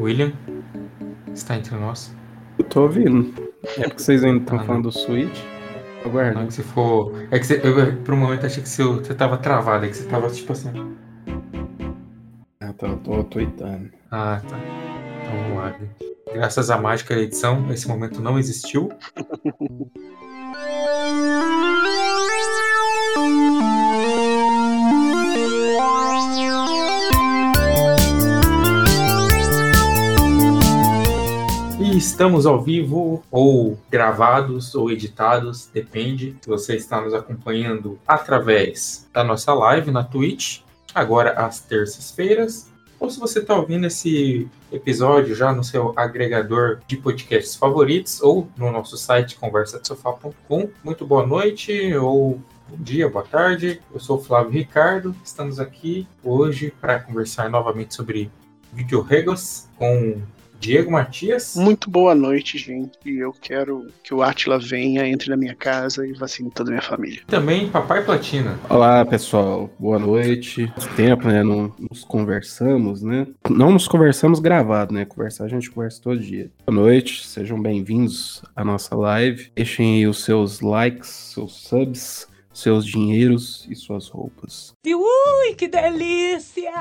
William, está entre nós? Eu tô ouvindo. É porque vocês ainda estão ah, falando do Switch? Aguardo. Não, que se for. É que você, eu, por um momento achei que você, você tava travado, é que você tava tipo assim. Ah, tá, eu tô tweetando. Ah, tá. Então vamos lá. Graças à mágica da edição, esse momento não existiu. estamos ao vivo, ou gravados, ou editados, depende. Se você está nos acompanhando através da nossa live na Twitch, agora às terças-feiras, ou se você está ouvindo esse episódio já no seu agregador de podcasts favoritos, ou no nosso site conversadesofá.com. Muito boa noite, ou Bom dia, boa tarde. Eu sou o Flávio Ricardo. Estamos aqui hoje para conversar novamente sobre videoregos com Diego Matias. Muito boa noite, gente. Eu quero que o Atila venha, entre na minha casa e vacine toda a minha família. Também Papai Platina. Olá, pessoal. Boa noite. Tempo, né? Não nos conversamos, né? Não nos conversamos gravado, né? Conversar a gente conversa todo dia. Boa noite, sejam bem-vindos à nossa live. Deixem aí os seus likes, seus subs, seus dinheiros e suas roupas. Ui, que delícia!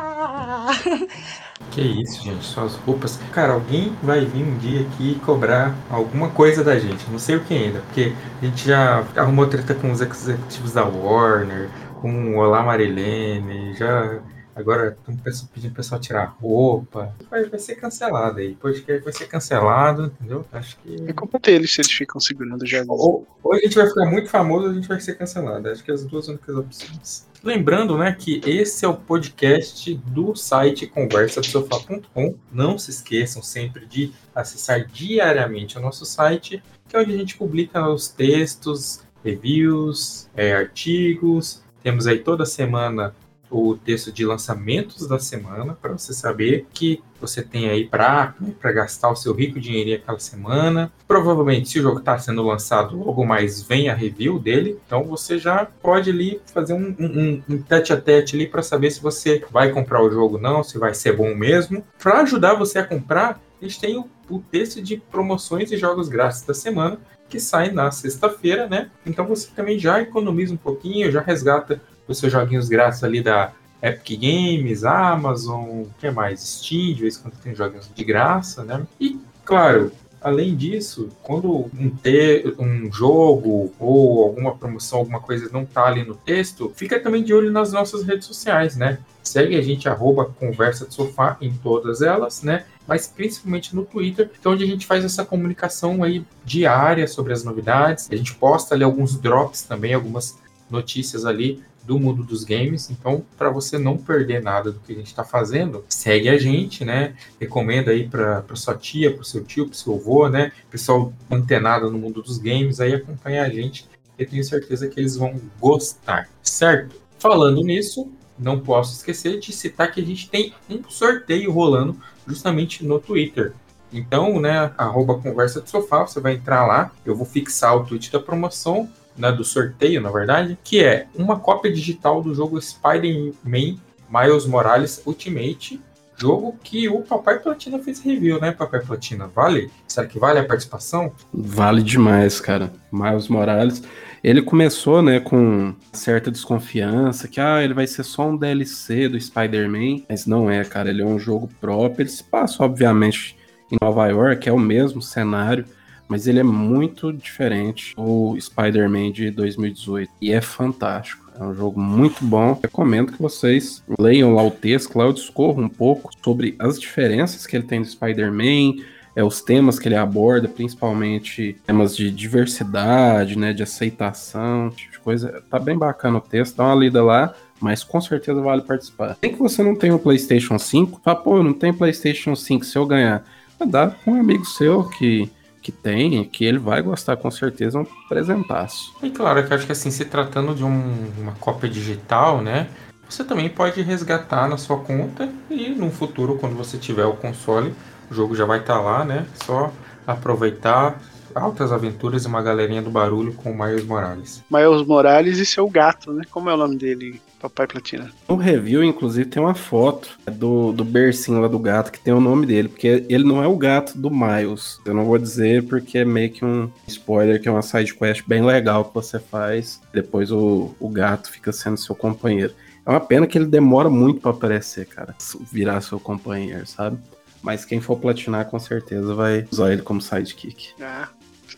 Que isso, gente, suas roupas. Cara, alguém vai vir um dia aqui cobrar alguma coisa da gente. Não sei o que ainda, porque a gente já arrumou treta com os executivos da Warner, com o Olá Marilene, já Agora estão pedindo o pessoal tirar roupa. Vai, vai ser cancelado aí. Podcast vai ser cancelado, entendeu? Acho que. É culpa deles se eles ficam segurando já. Ou, ou a gente vai ficar muito famoso ou a gente vai ser cancelado. Acho que é as duas únicas opções. Lembrando, né, que esse é o podcast do site conversadosofá.com. Não se esqueçam sempre de acessar diariamente o nosso site, que é onde a gente publica os textos, reviews, é, artigos. Temos aí toda semana o texto de lançamentos da semana para você saber que você tem aí para né, gastar o seu rico dinheirinho aquela semana. Provavelmente, se o jogo está sendo lançado, logo mais vem a review dele. Então você já pode ali fazer um, um, um tete a tete ali para saber se você vai comprar o jogo ou não, se vai ser bom mesmo. Para ajudar você a comprar, gente tem o, o texto de promoções e jogos grátis da semana que sai na sexta-feira, né? Então você também já economiza um pouquinho, já resgata os seus joguinhos grátis ali da Epic Games, Amazon, o que mais? Steam, de vez em quando tem joguinhos de graça, né? E, claro, além disso, quando um, te um jogo ou alguma promoção, alguma coisa não tá ali no texto, fica também de olho nas nossas redes sociais, né? Segue a gente, arroba Conversa de Sofá em todas elas, né? Mas principalmente no Twitter, que é onde a gente faz essa comunicação aí diária sobre as novidades. A gente posta ali alguns drops também, algumas notícias ali do mundo dos games. Então, para você não perder nada do que a gente está fazendo, segue a gente, né? Recomenda aí para sua tia, para seu tio, para seu avô, né? Pessoal antenado no mundo dos games, aí acompanha a gente. Eu tenho certeza que eles vão gostar, certo? Falando nisso, não posso esquecer de citar que a gente tem um sorteio rolando justamente no Twitter. Então, né, arroba conversa de sofá, você vai entrar lá, eu vou fixar o tweet da promoção, né, do sorteio, na verdade, que é uma cópia digital do jogo Spider-Man Miles Morales Ultimate, jogo que o Papai Platina fez review, né, Papai Platina? Vale? Será que vale a participação? Vale demais, cara. Miles Morales, ele começou, né, com certa desconfiança, que ah, ele vai ser só um DLC do Spider-Man, mas não é, cara, ele é um jogo próprio, ele se passa, obviamente, em Nova York, é o mesmo cenário, mas ele é muito diferente do Spider-Man de 2018 e é fantástico. É um jogo muito bom. Recomendo que vocês leiam lá o texto, lá eu discorro um pouco sobre as diferenças que ele tem do Spider-Man, é, os temas que ele aborda, principalmente temas de diversidade, né, de aceitação, tipo de coisa. Tá bem bacana o texto, dá uma lida lá, mas com certeza vale participar. Tem que você não tem um PlayStation 5, fala, pô, não tenho PlayStation 5, se eu ganhar, dá com um amigo seu que que tem, que ele vai gostar com certeza, é um presentaço. E claro, que eu acho que assim, se tratando de um, uma cópia digital, né? Você também pode resgatar na sua conta e no futuro, quando você tiver o console, o jogo já vai estar tá lá, né? Só aproveitar altas aventuras e uma galerinha do barulho com o Miles Morales. Miles Morales e seu gato, né? Como é o nome dele Papai Platina. No review, inclusive, tem uma foto do, do bercinho lá do gato que tem o nome dele, porque ele não é o gato do Miles. Eu não vou dizer porque é meio que um spoiler, que é uma side quest bem legal que você faz. Depois o, o gato fica sendo seu companheiro. É uma pena que ele demora muito para aparecer, cara. Virar seu companheiro, sabe? Mas quem for platinar, com certeza vai usar ele como sidekick. Ah,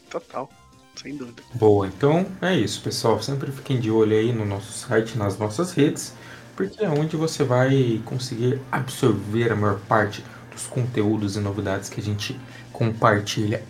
total. Sem dúvida. Boa, então é isso, pessoal. Sempre fiquem de olho aí no nosso site, nas nossas redes, porque é onde você vai conseguir absorver a maior parte dos conteúdos e novidades que a gente compartilha.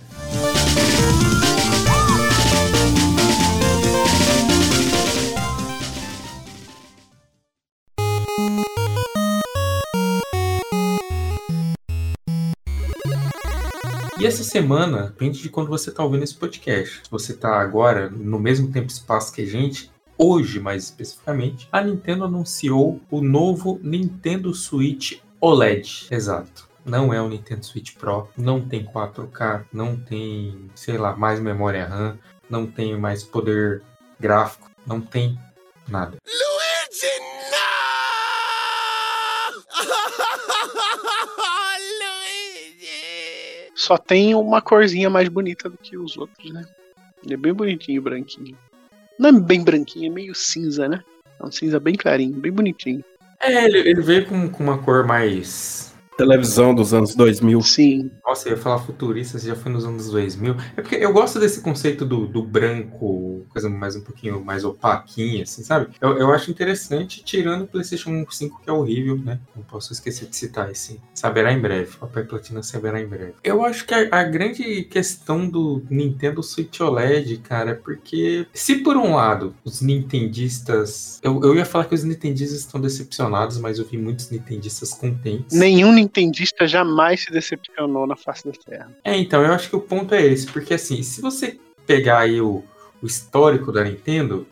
E essa semana, depende de quando você está ouvindo esse podcast. Se você está agora no mesmo tempo e espaço que a gente, hoje mais especificamente, a Nintendo anunciou o novo Nintendo Switch OLED. Exato. Não é o Nintendo Switch Pro, não tem 4K, não tem, sei lá, mais memória RAM, não tem mais poder gráfico, não tem nada. Luigi, Só tem uma corzinha mais bonita do que os outros, né? Ele é bem bonitinho, branquinho. Não é bem branquinho, é meio cinza, né? É um cinza bem clarinho, bem bonitinho. É, ele, ele veio com, com uma cor mais televisão dos anos 2000. Sim. Nossa, eu ia falar futurista, você já foi nos anos 2000. É porque eu gosto desse conceito do, do branco, coisa mais um pouquinho mais opaquinha, assim, sabe? Eu, eu acho interessante, tirando o PlayStation 5, que é horrível, né? Não posso esquecer de citar esse. Saberá em breve. Papai Platina saberá em breve. Eu acho que a, a grande questão do Nintendo Switch OLED, cara, é porque se por um lado os nintendistas. Eu, eu ia falar que os nintendistas estão decepcionados, mas eu vi muitos nintendistas contentes. Nenhum nintendista jamais se decepcionou na face da Terra. É, então, eu acho que o ponto é esse, porque assim, se você pegar aí o, o histórico da Nintendo,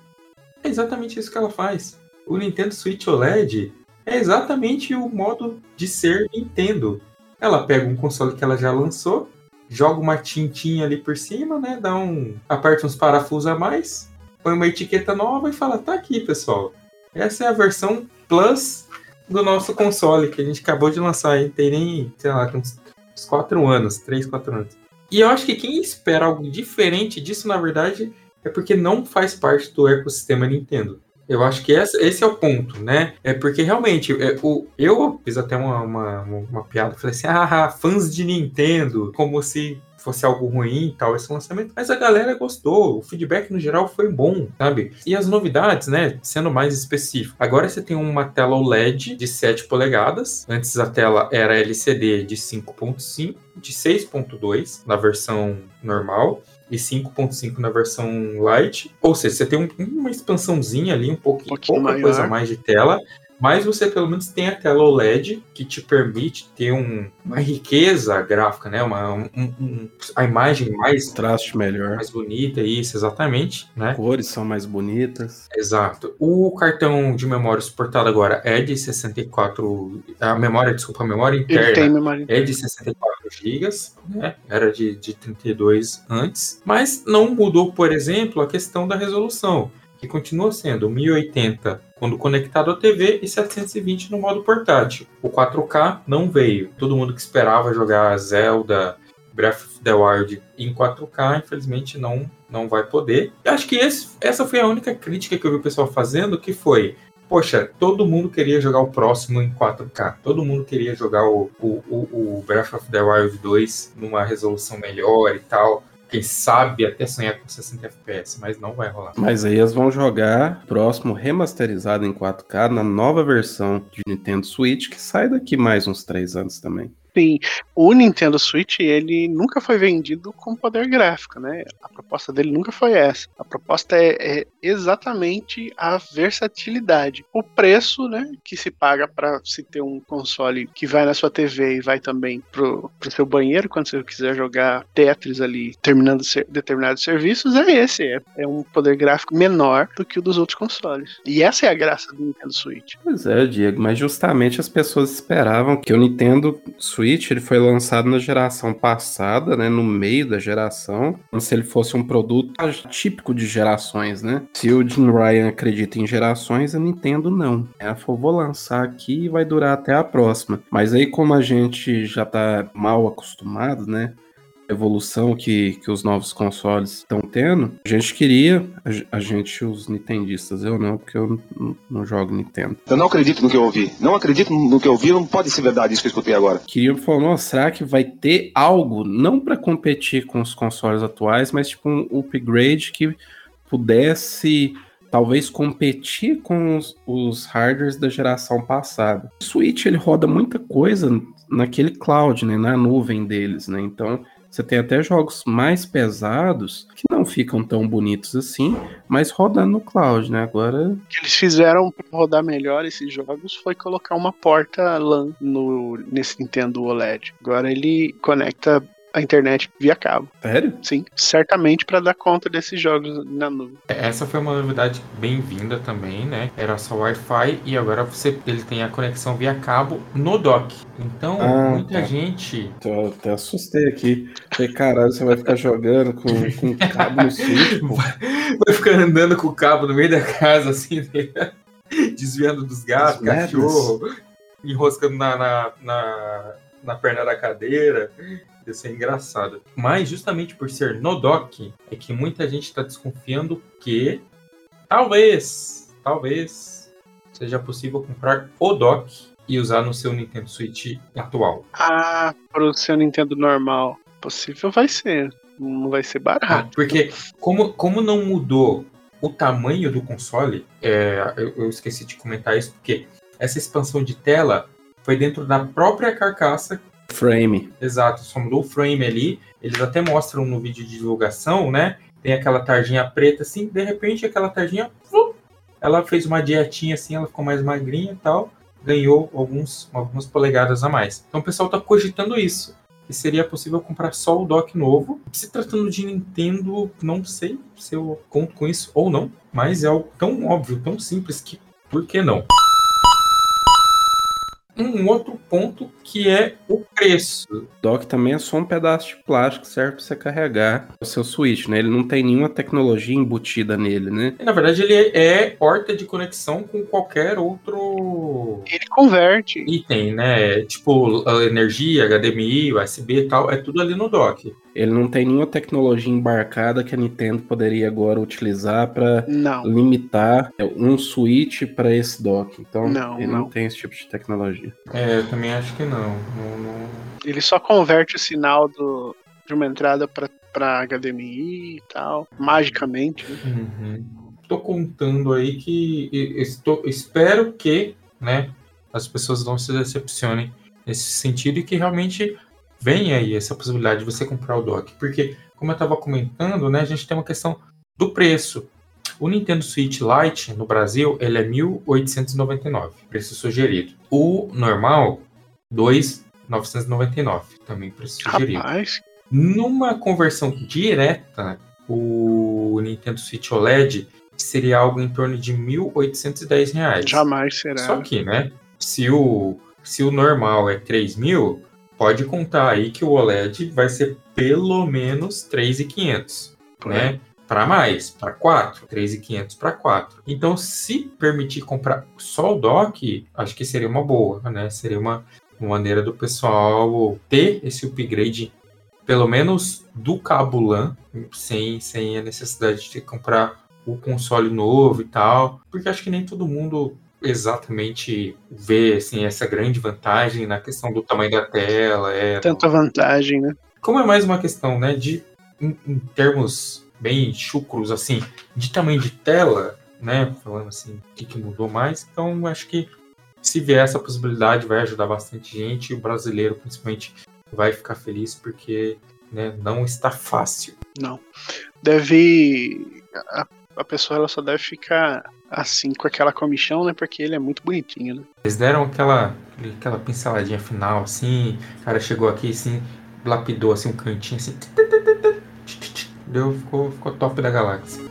é exatamente isso que ela faz. O Nintendo Switch OLED é exatamente o modo de ser Nintendo. Ela pega um console que ela já lançou, joga uma tintinha ali por cima, né? Dá um. aperta uns parafusos a mais, põe uma etiqueta nova e fala: tá aqui, pessoal. Essa é a versão Plus do nosso console, que a gente acabou de lançar aí, tem nem, sei lá, uns, uns 4 anos, 3, 4 anos. E eu acho que quem espera algo diferente disso, na verdade, é porque não faz parte do ecossistema Nintendo. Eu acho que esse, é o ponto, né? É porque realmente, é, o, eu fiz até uma, uma, uma piada, falei assim, ah, fãs de Nintendo, como se fosse algo ruim e tal esse lançamento, mas a galera gostou, o feedback no geral foi bom, sabe? E as novidades, né, sendo mais específico. Agora você tem uma tela OLED de 7 polegadas, antes a tela era LCD de 5.5, de 6.2 na versão normal e 5.5 na versão light. Ou seja, você tem um, uma expansãozinha ali, um pouquinho, um pouca maior. coisa mais de tela, mas você pelo menos tem a tela OLED que te permite ter um, uma riqueza gráfica, né? Uma, um, um, a imagem mais traço melhor, mais bonita, isso exatamente, né? Cores são mais bonitas. Exato. O cartão de memória suportado agora é de 64, a memória, desculpa, a memória interna memória. é de 64 GB, né? Era de, de 32 antes, mas não mudou, por exemplo, a questão da resolução que continua sendo 1080 quando conectado à TV e 720 no modo portátil. O 4K não veio. Todo mundo que esperava jogar Zelda, Breath of the Wild em 4K, infelizmente não não vai poder. Eu acho que esse, essa foi a única crítica que eu vi o pessoal fazendo, que foi poxa, todo mundo queria jogar o próximo em 4K. Todo mundo queria jogar o, o, o, Breath of the Wild 2 numa resolução melhor e tal quem sabe até sonhar com 60 FPS, mas não vai rolar. Mas aí eles vão jogar próximo remasterizado em 4K na nova versão de Nintendo Switch, que sai daqui mais uns 3 anos também. Sim, o Nintendo Switch ele nunca foi vendido com poder gráfico, né? A proposta dele nunca foi essa. A proposta é, é exatamente a versatilidade. O preço, né, que se paga para se ter um console que vai na sua TV e vai também pro, pro seu banheiro quando você quiser jogar Tetris ali, terminando ser, determinados serviços, é esse. É, é um poder gráfico menor do que o dos outros consoles. E essa é a graça do Nintendo Switch. Pois é, Diego, mas justamente as pessoas esperavam que o Nintendo Switch Switch ele foi lançado na geração passada, né, no meio da geração, como se ele fosse um produto típico de gerações, né? Se o Jim Ryan acredita em gerações, a Nintendo não. Ela falou, vou lançar aqui e vai durar até a próxima. Mas aí como a gente já tá mal acostumado, né? Evolução que, que os novos consoles estão tendo, a gente queria, a, a, gente, os nintendistas, eu não, porque eu não, não, jogo Nintendo. Eu não acredito no que eu ouvi. Não acredito no que eu ouvi, não pode ser verdade isso que eu escutei agora. Queria falar, nossa, será que vai ter algo, não para competir com os consoles atuais, mas tipo um upgrade que pudesse talvez competir com os, os hardwares da geração passada. O Switch ele roda muita coisa naquele cloud, né, na nuvem deles, né? Então você tem até jogos mais pesados que não ficam tão bonitos assim, mas rodando no cloud, né? Agora. O que eles fizeram para rodar melhor esses jogos foi colocar uma porta LAN no, nesse Nintendo OLED. Agora ele conecta a internet via cabo. Sério? Sim, certamente para dar conta desses jogos na nuvem. Essa foi uma novidade bem-vinda também, né? Era só Wi-Fi e agora você ele tem a conexão via cabo no dock. Então, ah, muita tá. gente. Tô, até assustei aqui. Falei, caralho, você vai ficar jogando com, com cabo no Switch? Vai, vai ficar andando com o cabo no meio da casa, assim, né? desviando dos gatos, cachorro, enroscando na, na, na, na perna da cadeira ia ser engraçado. Mas justamente por ser no dock, é que muita gente está desconfiando que talvez, talvez seja possível comprar o dock e usar no seu Nintendo Switch atual. Ah, para o seu Nintendo normal. Possível vai ser. Não vai ser barato. Ah, porque como, como não mudou o tamanho do console, é, eu, eu esqueci de comentar isso, porque essa expansão de tela foi dentro da própria carcaça Frame. Exato, só mudou o frame ali. Eles até mostram no vídeo de divulgação, né? Tem aquela tarjinha preta assim, de repente aquela tarjinha, ela fez uma dietinha assim, ela ficou mais magrinha e tal, ganhou alguns, algumas polegadas a mais. Então o pessoal tá cogitando isso, que seria possível comprar só o dock novo. Se tratando de Nintendo, não sei se eu conto com isso ou não, mas é algo tão óbvio, tão simples que por que não? Um outro ponto que é o preço. O dock também é só um pedaço de plástico que serve para você carregar o seu Switch, né? Ele não tem nenhuma tecnologia embutida nele, né? Na verdade, ele é porta de conexão com qualquer outro. Ele converte. Item, né? Tipo, energia, HDMI, USB e tal, é tudo ali no dock. Ele não tem nenhuma tecnologia embarcada que a Nintendo poderia agora utilizar para limitar um Switch para esse dock. Então, não, ele não. não. tem esse tipo de tecnologia. É, eu também acho que não. não, não... Ele só converte o sinal do, de uma entrada para HDMI e tal, magicamente. Né? Uhum. Tô contando aí que estou, espero que, né, as pessoas não se decepcionem nesse sentido e que realmente vem aí essa possibilidade de você comprar o dock. Porque, como eu estava comentando, né, a gente tem uma questão do preço. O Nintendo Switch Lite no Brasil ele é 1.899, preço sugerido. O normal, 2.999, também preço sugerido. Rapaz. Numa conversão direta, o Nintendo Switch OLED seria algo em torno de 1.810 reais. Jamais será. Só que, né, se o, se o normal é 3.000, pode contar aí que o OLED vai ser pelo menos 3,500, né? Para mais, para 4, 3,500 para 4. Então, se permitir comprar só o dock, acho que seria uma boa, né? Seria uma, uma maneira do pessoal ter esse upgrade, pelo menos do cabo LAN, sem, sem a necessidade de ter que comprar o console novo e tal, porque acho que nem todo mundo exatamente ver assim, essa grande vantagem na questão do tamanho da tela. É, Tanta vantagem, né? Como é mais uma questão, né, de em, em, termos bem chucros, assim, de tamanho de tela, né, falando assim, o que, que mudou mais, então acho que se vier essa possibilidade vai ajudar bastante gente, e o brasileiro principalmente vai ficar feliz porque né, não está fácil. Não. Deve. A, a pessoa ela só deve ficar assim com aquela comichão, né? Porque ele é muito bonitinho, né? Eles deram aquela, aquela pinceladinha final, assim. O cara chegou aqui, assim, lapidou assim um cantinho, assim. Deu, ficou, ficou top da galáxia.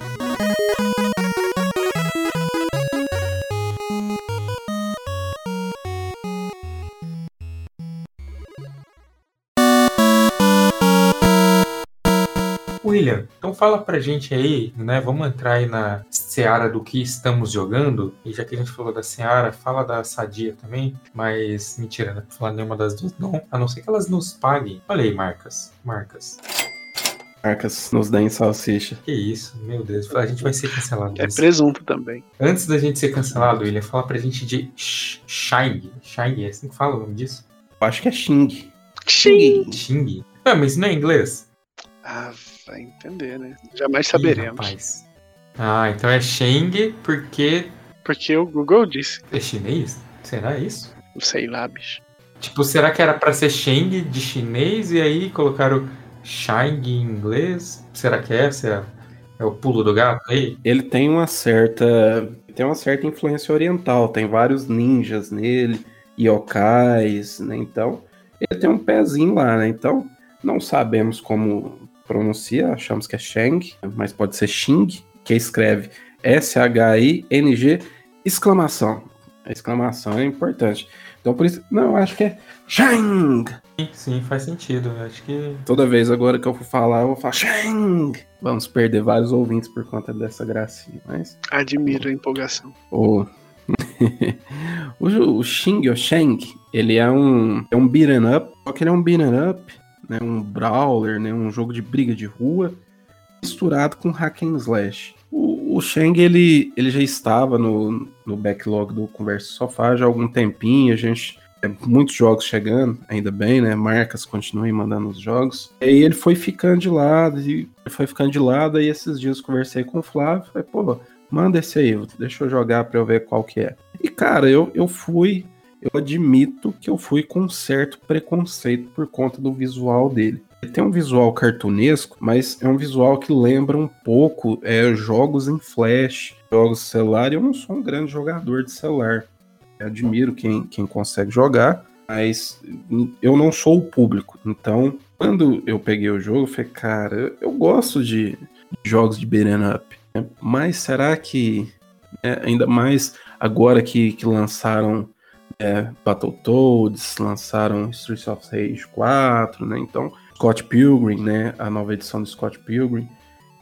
William, então fala pra gente aí, né? Vamos entrar aí na seara do que estamos jogando. E já que a gente falou da seara, fala da Sadia também. Mas mentira, não é pra falar nenhuma das duas, não. A não ser que elas nos paguem. Olha aí, marcas. Marcas. Marcas nos deem salsicha. Que isso, meu Deus. A gente vai ser cancelado. É presunto também. Antes da gente ser cancelado, William, fala pra gente de Sh- Shine. Shine, é assim que fala o nome disso? Eu acho que é Xing. Xing. Xing. Ah, mas isso não é inglês? Ah, vai entender, né? Jamais Ih, saberemos. rapaz. Ah, então é Sheng porque Porque o Google disse. é chinês? Será isso? Não sei lá, bicho. Tipo, será que era pra ser Sheng de chinês e aí colocaram Shang em inglês? Será que é, a- é o pulo do gato aí? Ele tem uma certa. Tem uma certa influência oriental. Tem vários ninjas nele, yokais, né? Então, ele tem um pezinho lá, né? Então, não sabemos como pronuncia, achamos que é Shang, mas pode ser Xing, que escreve S-H-I-N-G, exclamação. A exclamação é importante. Então, por isso, não, eu acho que é Shang. Sim, sim, faz sentido. Eu Acho que. Toda vez agora que eu for falar, eu vou falar Shang. Vamos perder vários ouvintes por conta dessa gracinha, mas Admiro a empolgação. o o, o Xing, o Shang, ele é um é um beat'em up, só que ele é um beat'em up, né, um brawler, né, um jogo de briga de rua misturado com hack and slash. O, o Shang, ele, ele já estava no, no backlog do Conversa Sofá já há algum tempinho, a gente é, muitos jogos chegando, ainda bem, né? Marcas continuem mandando os jogos. E aí ele foi ficando de lado, e foi ficando de lado, aí esses dias conversei com o Flávio, falei, pô, manda esse aí, deixa eu jogar pra eu ver qual que é. E cara, eu, eu fui, eu admito que eu fui com um certo preconceito por conta do visual dele. Tem um visual cartunesco, mas é um visual que lembra um pouco é, jogos em flash, jogos celular, eu não sou um grande jogador de celular. Eu admiro quem, quem consegue jogar, mas eu não sou o público. Então, quando eu peguei o jogo, eu falei, cara, eu, gosto de, de jogos de beat'em up, né? mas será que, né, ainda mais agora que, que lançaram é, Battletoads, lançaram Streets of Rage 4, né? Então, Scott Pilgrim, né? A nova edição do Scott Pilgrim.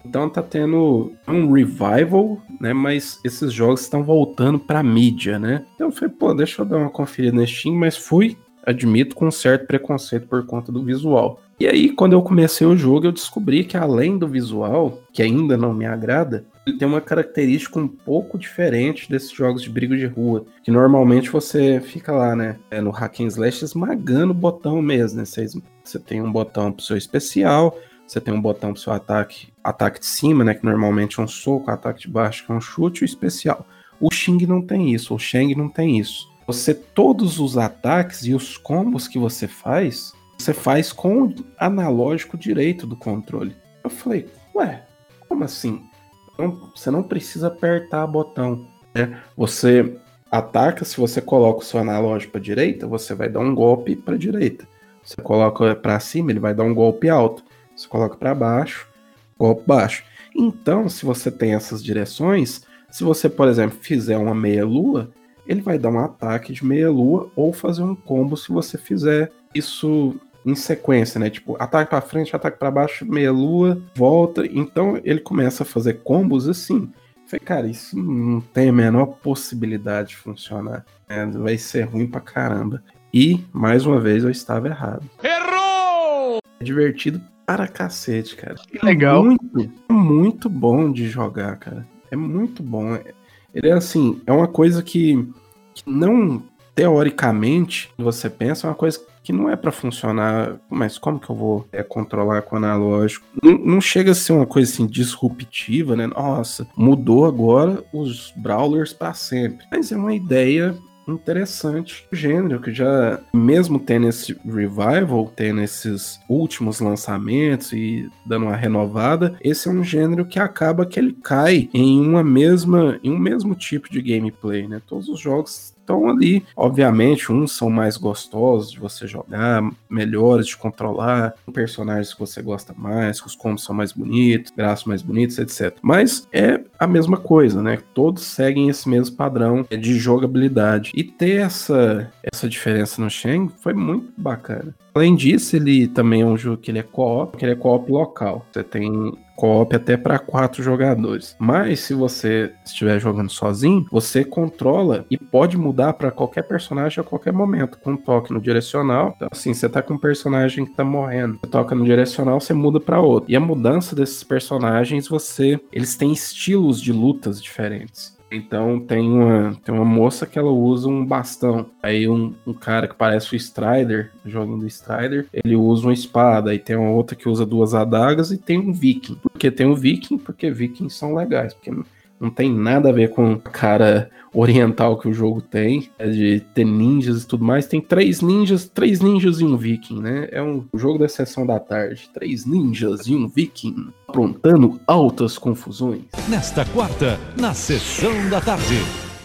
Então tá tendo um revival, né? Mas esses jogos estão voltando pra mídia, né? Então eu falei, pô, deixa eu dar uma conferida nesse Steam, mas fui, admito, com um certo preconceito por conta do visual. E aí, quando eu comecei o jogo, eu descobri que além do visual, que ainda não me agrada, ele tem uma característica um pouco diferente desses jogos de briga de rua. Que normalmente você fica lá, né? é, no hack and slash esmagando o botão mesmo, né? Você, tem um botão pro seu especial, você tem um botão pro seu ataque, ataque de cima, né? Que normalmente é um soco, ataque de baixo, que é um chute, e o especial. O Xing não tem isso, o Shang não tem isso. Você, todos os ataques e os combos que você faz, você faz com o analógico direito do controle. Eu falei, ué, como assim? Não- você não precisa apertar botão. Né? Você ataca, se você coloca o seu analógico para direita, você vai dar um golpe para direita. Você coloca para cima, ele vai dar um golpe alto. Você coloca para baixo, golpe baixo. Então, se você tem essas direções, se você, por exemplo, fizer uma meia-lua, ele vai dar um ataque de meia-lua ou fazer um combo se você fizer isso em sequência, né? Tipo, ataque pra frente, ataque pra baixo, meia-lua, volta. Então ele começa a fazer combos assim. Falei, cara, isso não tem a menor possibilidade de funcionar. né? Vai ser ruim pra caramba. E, mais uma vez, eu estava errado. Errou! É divertido para cacete, cara. Que legal. Muito, muito bom de jogar, cara. É muito bom. Ele é assim, é uma coisa que, que não teoricamente você pensa, é uma coisa que não é pra funcionar, mas como que eu vou é, controlar com o analógico? Não, não chega a ser uma coisa assim disruptiva, né? Nossa, mudou agora os brawlers pra sempre. Mas é uma ideia interessante gênero, que já, mesmo tendo esse revival, tendo esses últimos lançamentos e dando uma renovada, esse é um gênero que acaba que ele cai em uma mesma, em um mesmo tipo de gameplay, né? Todos os jogos estão ali. Obviamente, uns são mais gostosos de você jogar, melhores de controlar, personagens que você gosta mais, que os combos são mais bonitos, braços mais bonitos, etc. Mas é a mesma coisa, né? Todos seguem esse mesmo padrão de jogabilidade. E ter essa, essa diferença no Shen foi muito bacana. Além disso, ele também é um jogo que ele é co-op, que ele é co-op local. Você tem co-op até para quatro jogadores. Mas se você estiver jogando sozinho, você controla e pode mudar para qualquer personagem a qualquer momento, com um toque no direcional. Então, assim, você tá com um personagem que tá morrendo, você toca no direcional, você muda para outro. E a mudança desses personagens, você, eles têm estilos de lutas diferentes. Então tem uma, tem uma moça que ela usa um bastão. Aí um, um cara que parece o Strider, jogando do Strider, ele usa uma espada. Aí tem uma outra que usa duas adagas e tem um viking. Por que tem um viking? Porque vikings são legais. Porque não tem nada a ver com a cara oriental que o jogo tem, é de ter ninjas e tudo mais. Tem três ninjas, três ninjas e um viking, né? É um jogo da sessão da tarde. Três ninjas e um viking aprontando altas confusões. Nesta quarta, na sessão da tarde.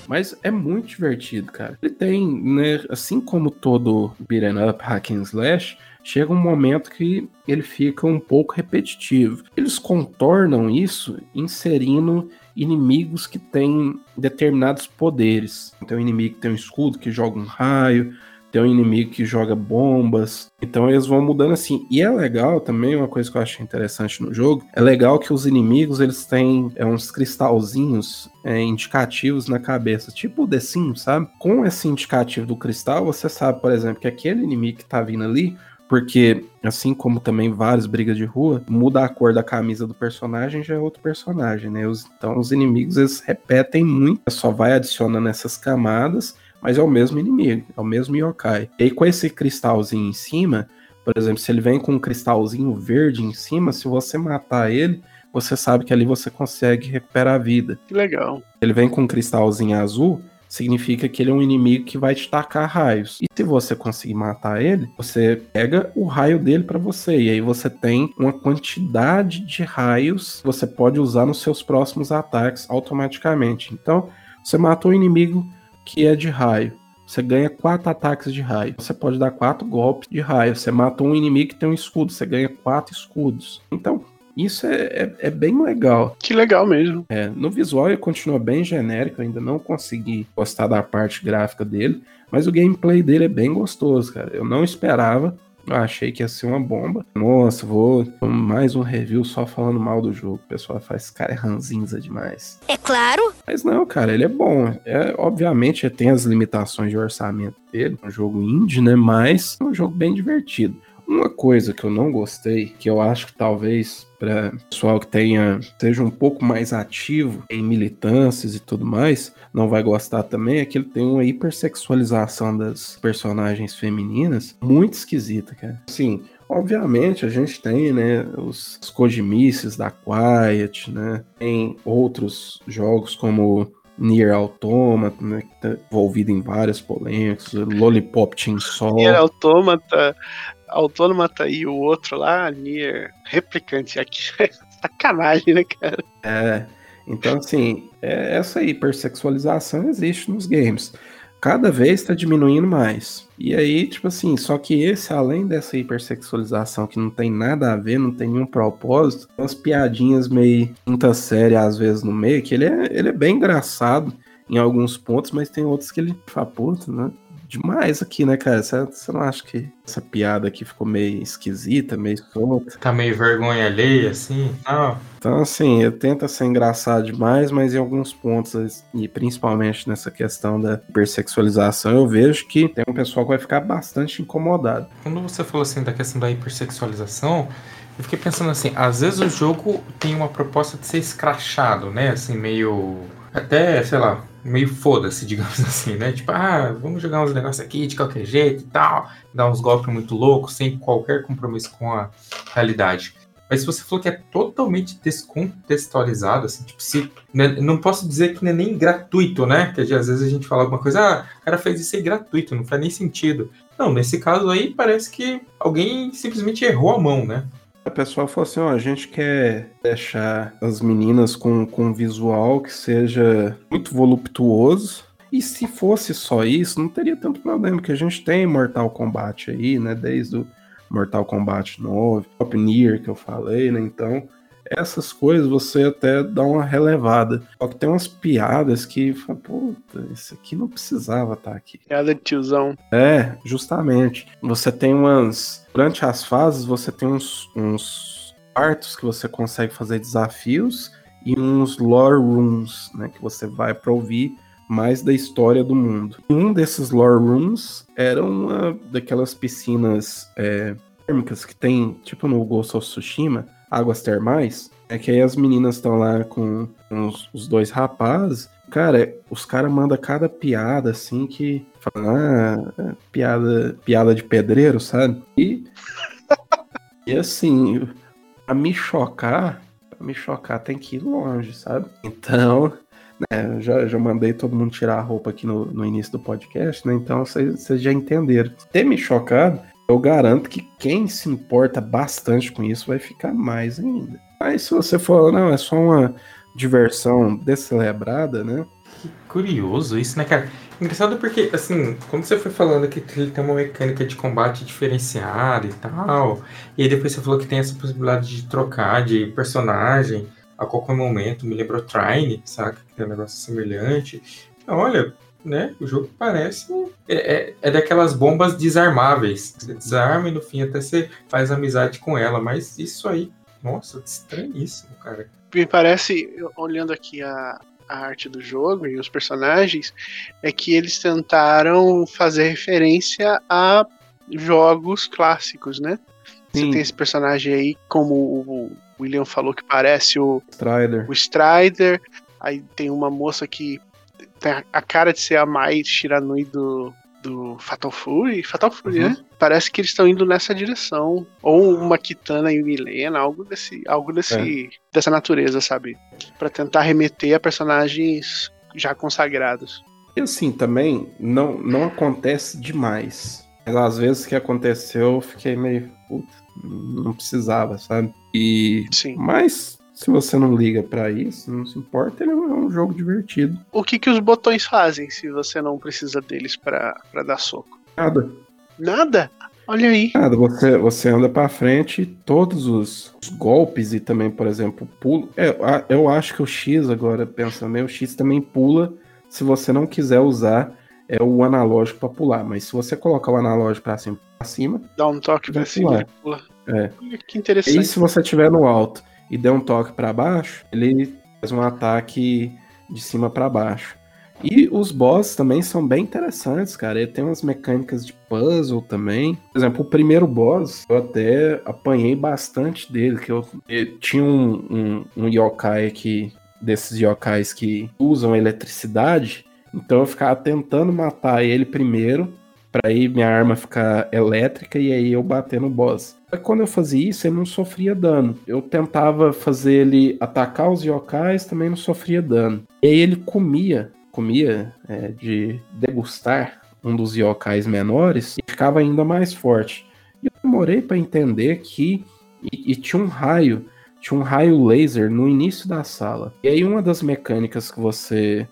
Mas é muito divertido, cara. Ele tem, né, assim como todo beat'em up hack and slash, chega um momento que ele fica um pouco repetitivo. Eles contornam isso inserindo inimigos que têm determinados poderes. Tem um inimigo que tem um escudo que joga um raio, tem um inimigo que joga bombas. Então eles vão mudando assim. E é legal também, uma coisa que eu achei interessante no jogo, é legal que os inimigos eles têm é, uns cristalzinhos é, indicativos na cabeça, tipo o The Sims, sabe? Com esse indicativo do cristal, você sabe, por exemplo, que aquele inimigo que tá vindo ali, porque, assim como também várias brigas de rua, muda a cor da camisa do personagem já é outro personagem, né? Os, então os inimigos eles repetem muito, só vai adicionando essas camadas, mas é o mesmo inimigo, é o mesmo yokai. E aí com esse cristalzinho em cima, por exemplo, se ele vem com um cristalzinho verde em cima, se você matar ele, você sabe que ali você consegue recuperar a vida. Que legal. Ele vem com um cristalzinho azul, significa que ele é um inimigo que vai te tacar raios. E se você conseguir matar ele, você pega o raio dele para você. E aí você tem uma quantidade de raios que você pode usar nos seus próximos ataques automaticamente. Então, você matou um inimigo que é de raio. Você ganha quatro ataques de raio. Você pode dar quatro golpes de raio. Você matou um inimigo que tem um escudo. Você ganha quatro escudos. Então, isso é, é, é, bem legal. Que legal mesmo. É, no visual ele continua bem genérico, ainda não consegui gostar da parte gráfica dele, mas o gameplay dele é bem gostoso, cara. Eu não esperava. Eu achei que ia ser uma bomba. Nossa, vou mais um review só falando mal do jogo. O pessoal faz cara é ranzinza demais. É claro. Mas não, cara, ele é bom. É, obviamente tem as limitações de orçamento dele. É um jogo indie, né? Mas é um jogo bem divertido. Uma coisa que eu não gostei, que eu acho que talvez para pessoal que tenha seja um pouco mais ativo em militâncias e tudo mais, não vai gostar também, é que ele tem uma hipersexualização das personagens femininas muito esquisita, cara. Sim, Obviamente, a gente tem, né, os, Kojimices da Quiet, né, tem outros jogos como Nier Automata, né, que tá envolvido em várias polêmicas, Lollipop Chainsaw. Nier Automata Autômata e o outro lá, Nier Replicante. Aqui sacanagem, né, cara? É. Então, assim, é, essa hipersexualização existe nos games. Cada vez está diminuindo mais. E aí, tipo assim, só que esse, além dessa hipersexualização que não tem nada a ver, não tem nenhum propósito, umas piadinhas meio quinta série às vezes no meio, que ele é, ele é bem engraçado em alguns pontos, mas tem outros que ele fala, puta, né? Demais aqui, né, cara? Você não acha que essa piada aqui ficou meio esquisita, meio solta? Tá meio vergonha alheia, assim? Não. Então, assim, eu tento ser engraçado demais, mas em alguns pontos, e principalmente nessa questão da hipersexualização, eu vejo que tem um pessoal que vai ficar bastante incomodado. Quando você falou assim da questão da hipersexualização, eu fiquei pensando assim, às vezes o jogo tem uma proposta de ser escrachado, né? Assim, meio. Até, sei lá, meio foda-se, digamos assim, né? Tipo, ah, vamos jogar uns negócios aqui de qualquer jeito e tal, dar uns golpes muito loucos, sem qualquer compromisso com a realidade. Mas se você falou que é totalmente descontextualizado, assim, tipo, se, né, não posso dizer que não é nem gratuito, né? Que às vezes a gente fala alguma coisa, ah, o cara fez isso aí gratuito, não faz nem sentido. Não, nesse caso aí parece que alguém simplesmente errou a mão, né? A pessoa falou assim: ó, a gente quer deixar as meninas com, com um visual que seja muito voluptuoso. E se fosse só isso, não teria tanto problema, porque a gente tem Mortal Kombat aí, né? Desde o Mortal Kombat 9, Top Nier que eu falei, né? Então, essas coisas você até dá uma relevada. Só que tem umas piadas que, fala, puta, isso aqui não precisava estar aqui. Piada de tiozão. É, justamente. Você tem umas. Durante as fases, você tem uns, uns quartos que você consegue fazer desafios e uns lore rooms, né? Que você vai pra ouvir mais da história do mundo. E um desses lore rooms era uma daquelas piscinas é, térmicas que tem, tipo no Ghost of Tsushima, águas termais. É que aí as meninas estão lá com os, os dois rapazes. Cara, os caras mandam cada piada assim que. Fala, ah, piada, piada de pedreiro, sabe? E. e assim, pra me chocar, pra me chocar tem que ir longe, sabe? Então. né, já, já mandei todo mundo tirar a roupa aqui no, no início do podcast, né? Então vocês já entenderam. Ter me chocado, eu garanto que quem se importa bastante com isso vai ficar mais ainda. Mas se você for, não, é só uma diversão descelebrada, né? Curioso isso, né, cara? Engraçado porque, assim, como você foi falando que ele tem uma mecânica de combate diferenciada e tal, e aí depois você falou que tem essa possibilidade de trocar de personagem a qualquer momento, me lembrou Trine, saca? Que tem um negócio semelhante. Olha, né, o jogo parece. É, é, é daquelas bombas desarmáveis. Você desarma e no fim até você faz amizade com ela, mas isso aí, nossa, estranhíssimo, cara. Me parece, olhando aqui a, a arte do jogo e os personagens, é que eles tentaram fazer referência a jogos clássicos, né? Você Sim. tem esse personagem aí, como o William falou, que parece o, Strider. o Strider. Aí tem uma moça que tem a- cara de ser a Mai Shiranui do, do Fatal Fury. Fatal Fury, Uhum. né? Parece que eles estão indo nessa direção. Ou uma Kitana e Milena, algo desse, algo desse, dessa natureza, sabe? Pra tentar remeter a personagens já consagrados. E assim, também não, não acontece demais. Mas às vezes que aconteceu, eu fiquei meio. Puta, não precisava, sabe? E. Sim. Mas se você não liga pra isso, não se importa, ele é um jogo divertido. O que, que os botões fazem se você não precisa deles pra pra dar soco? Nada. Nada? Olha aí. Nada, você, você anda pra frente, todos os, os golpes e também, por exemplo, pulo. É, eu acho que o X agora, pensando bem, o X também pula se você não quiser usar é o analógico pra pular. Mas se você colocar o analógico pra cima, pra cima Dá um toque pra cima e pula. É. Olha que E interessante. aí, se você estiver no alto e der um toque pra baixo, ele faz um ataque de cima pra baixo. E os boss também são bem interessantes, cara. Ele tem umas mecânicas de puzzle também. Por exemplo, o primeiro boss, eu até apanhei bastante dele, que eu, eu tinha um, um, um yokai aqui, desses yokais que usam eletricidade. Então eu ficava tentando matar ele primeiro, Pra aí minha arma ficar elétrica e aí eu bater no boss. Quando eu fazia isso, ele não sofria dano. Eu tentava fazer ele atacar os yokais, também não sofria dano. E aí ele comia, comia é, de degustar um dos yokais menores e ficava ainda mais forte. E eu demorei pra entender que e, e tinha um raio, tinha um raio laser no início da sala. E aí uma das mecânicas que você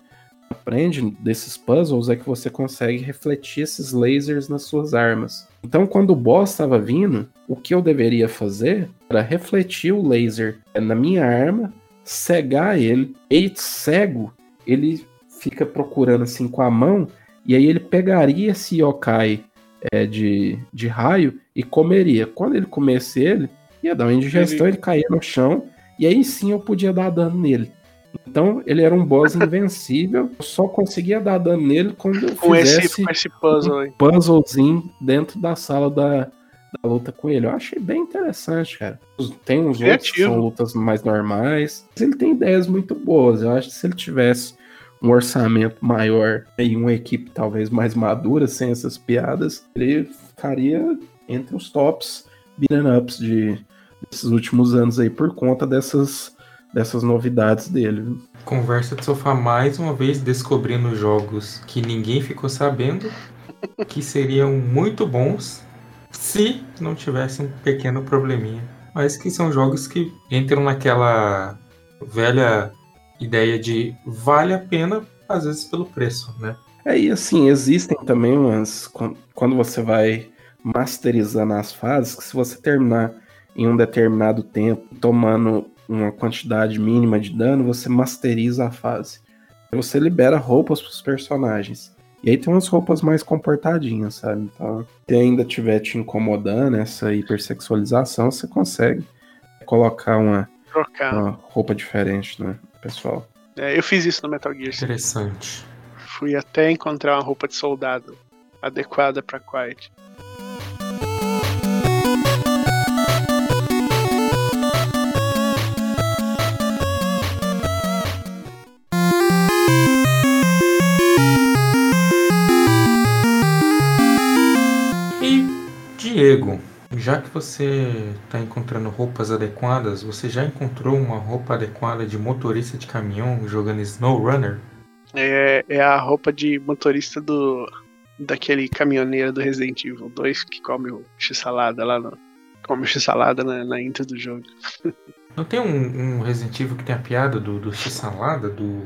aprende desses puzzles é que você consegue refletir esses lasers nas suas armas. Então, quando o boss estava vindo, o que eu deveria fazer era refletir o laser na minha arma, cegar ele, e cego, ele fica procurando assim com a mão, e aí ele pegaria esse yokai é, de, de raio e comeria. Quando ele comesse ele, ia dar uma indigestão, ele caía no chão, e aí sim eu podia dar dano nele. Então ele era um boss invencível. Eu só conseguia dar dano nele quando eu Com esse, fizesse com esse puzzle aí. um puzzlezinho dentro da sala da, da luta com ele. Eu achei bem interessante, cara. Tem uns outros que Criativo. são lutas mais normais. Mas ele tem ideias muito boas. Eu acho que se ele tivesse um orçamento maior e uma equipe talvez mais madura, sem essas piadas, ele ficaria entre os tops beat'em ups de, desses últimos anos aí por conta dessas, dessas novidades dele. Conversa de sofá mais uma vez descobrindo jogos que ninguém ficou sabendo que seriam muito bons se não tivesse um pequeno probleminha. Mas que são jogos que entram naquela velha ideia de vale a pena, às vezes pelo preço, né? É, e assim, existem também umas. quan- Quando você vai masterizando as fases, que se você terminar em um determinado tempo, tomando uma quantidade mínima de dano, você masteriza a fase. Você libera roupas para os personagens. E aí tem umas roupas mais comportadinhas, sabe? Então, se ainda estiver te incomodando essa hipersexualização, você consegue colocar uma, Trocar. uma roupa diferente, né, pessoal? É, eu fiz isso no Metal Gear. Interessante. Fui até encontrar uma roupa de soldado adequada pra Quiet. Diego, já que você está encontrando roupas adequadas, você já encontrou uma roupa adequada de motorista de caminhão jogando SnowRunner? É, é a roupa de motorista do daquele caminhoneiro do Resident Evil 2 que come o x-salada lá no. Come o x-salada na, na intro do jogo. Não tem um, um Resident Evil que tem a piada do, do X-salada, do,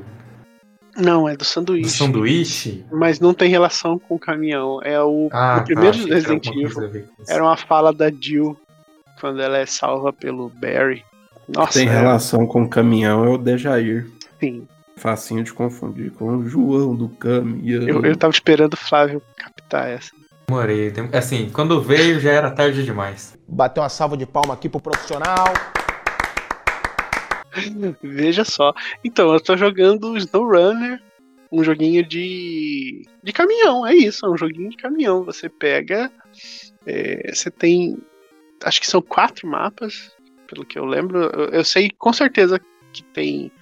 Não, é do do sanduíche. sanduíche? Mas não tem relação com o caminhão. É o, Ah, o primeiro era Resident Evil. Era uma fala da Jill quando ela é salva pelo Barry. Nossa, Tem é, relação com o caminhão, é o Dejair. sim. Facinho de confundir com o João do caminhão. Eu, eu tava esperando o Flávio captar essa. Demorei. dem- Assim, quando veio já era tarde demais. Bater uma salva de palma aqui pro profissional. Veja só. Então, eu tô jogando SnowRunner, um joguinho de. de caminhão, é isso, é um joguinho de caminhão. Você pega. é, você tem. Acho que são quatro mapas, pelo que eu lembro. Eu, eu sei com certeza que tem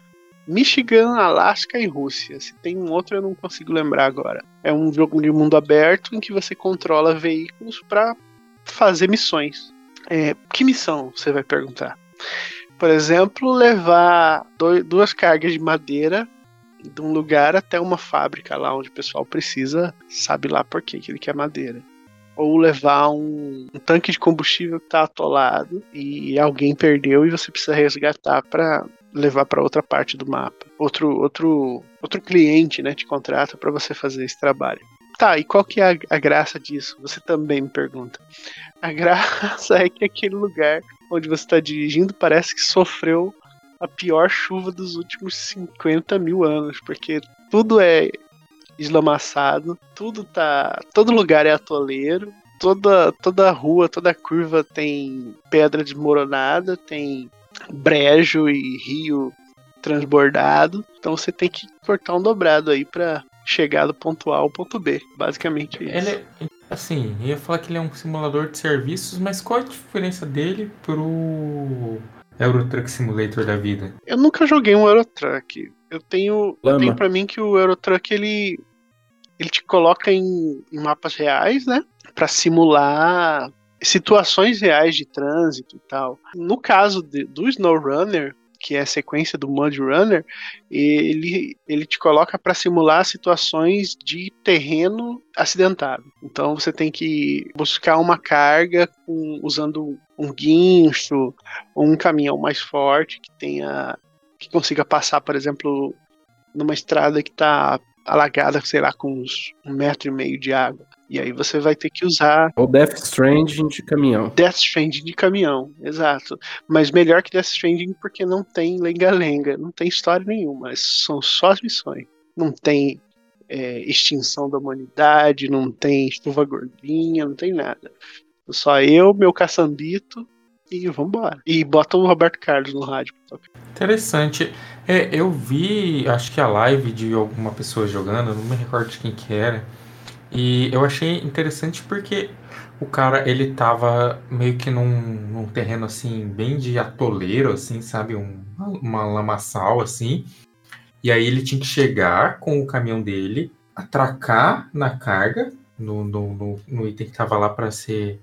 Michigan, Alasca e Rússia. Se tem um outro, eu não consigo lembrar agora. É um jogo de mundo aberto em que você controla veículos para fazer missões. É, que missão, você vai perguntar? Por exemplo, levar doi- duas cargas de madeira de um lugar até uma fábrica lá onde o pessoal precisa, sabe lá por quê que ele quer madeira. Ou levar um, um tanque de combustível que está atolado e alguém perdeu e você precisa resgatar para levar para outra parte do mapa. Outro, outro, outro cliente né, te contrata para você fazer esse trabalho. Tá, e qual que é a, a graça disso? Você também me pergunta. A graça é que aquele lugar onde você está dirigindo parece que sofreu a pior chuva dos últimos 50 mil anos, porque tudo é eslamaçado, tudo tá. Todo lugar é atoleiro, toda, toda rua, toda curva tem pedra desmoronada, tem brejo e rio transbordado. Então você tem que cortar um dobrado aí pra chegar do ponto A ao ponto B. Basicamente isso. Ele é, assim, eu ia falar que ele é um simulador de serviços, mas qual a diferença dele pro Euro Truck Simulator da vida? Eu nunca joguei um Eurotruck. Eu tenho, eu Lama. tenho para mim que o Eurotruck ele ele te coloca em, em mapas reais, né, Pra simular situações reais de trânsito e tal. No caso de- do SnowRunner, que é a sequência do Mud Runner, ele, ele te coloca para simular situações de terreno acidentado. Então você tem que buscar uma carga com- usando um guincho, um caminhão mais forte que tenha que consiga passar, por exemplo, numa estrada que está alagada, sei lá, com uns um metro e meio de água. E aí você vai ter que usar Ou Death Stranding de caminhão. Death Stranding de caminhão, exato. Mas melhor que Death Stranding porque não tem lenga-lenga, não tem história nenhuma, são só as missões. Não tem é, extinção da humanidade, não tem chuva gordinha, não tem nada. Só eu, meu caçambito e vambora. E bota o Roberto Carlos no rádio. Interessante. É, eu vi, acho que a live de alguma pessoa jogando, não me recordo de quem que era. E eu achei interessante porque o cara, ele tava meio que num, num terreno assim, bem de atoleiro, assim, sabe? Um, uma lamaçal, assim. E aí ele tinha que chegar com o caminhão dele, atracar na carga, no, no, no, no item que tava lá para ser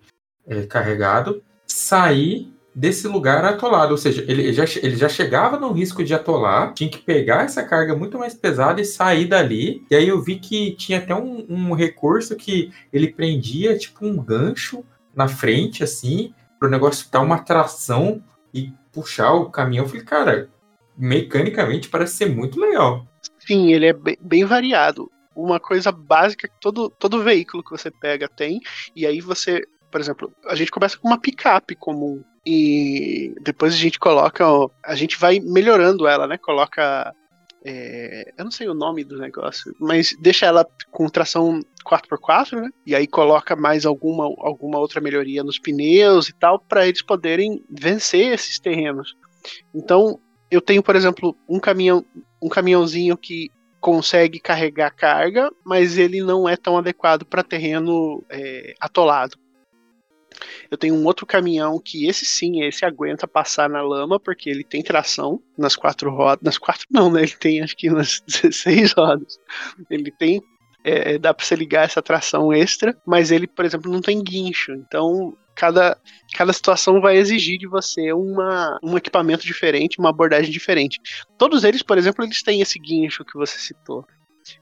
é, carregado, sair desse lugar atolado. Ou seja, ele já, ele já chegava no risco de atolar, tinha que pegar essa carga muito mais pesada e sair dali. E aí eu vi que tinha até um, um recurso que ele prendia tipo um gancho na frente, assim, para o negócio dar uma tração e puxar o caminhão. Eu falei, cara, mecanicamente parece ser muito legal. Sim, ele é bem, bem variado. Uma coisa básica que todo, todo veículo que você pega tem, e aí você por exemplo, a gente começa com uma picape comum e depois a gente coloca, a gente vai melhorando ela, né? Coloca é, eu não sei o nome do negócio, mas deixa ela com tração 4x4, né? E aí coloca mais alguma, alguma outra melhoria nos pneus e tal, para eles poderem vencer esses terrenos. Então, eu tenho, por exemplo, um caminhão, um caminhãozinho que consegue carregar carga, mas ele não é tão adequado para terreno é, atolado. Eu tenho um outro caminhão que esse sim, esse aguenta passar na lama, porque ele tem tração nas quatro rodas. Nas quatro não, né? Ele tem acho que nas 16 rodas. Ele tem. É, dá para você ligar essa tração extra, mas ele, por exemplo, não tem guincho. Então, cada, cada situação vai exigir de você uma, um equipamento diferente, uma abordagem diferente. Todos eles, por exemplo, eles têm esse guincho que você citou.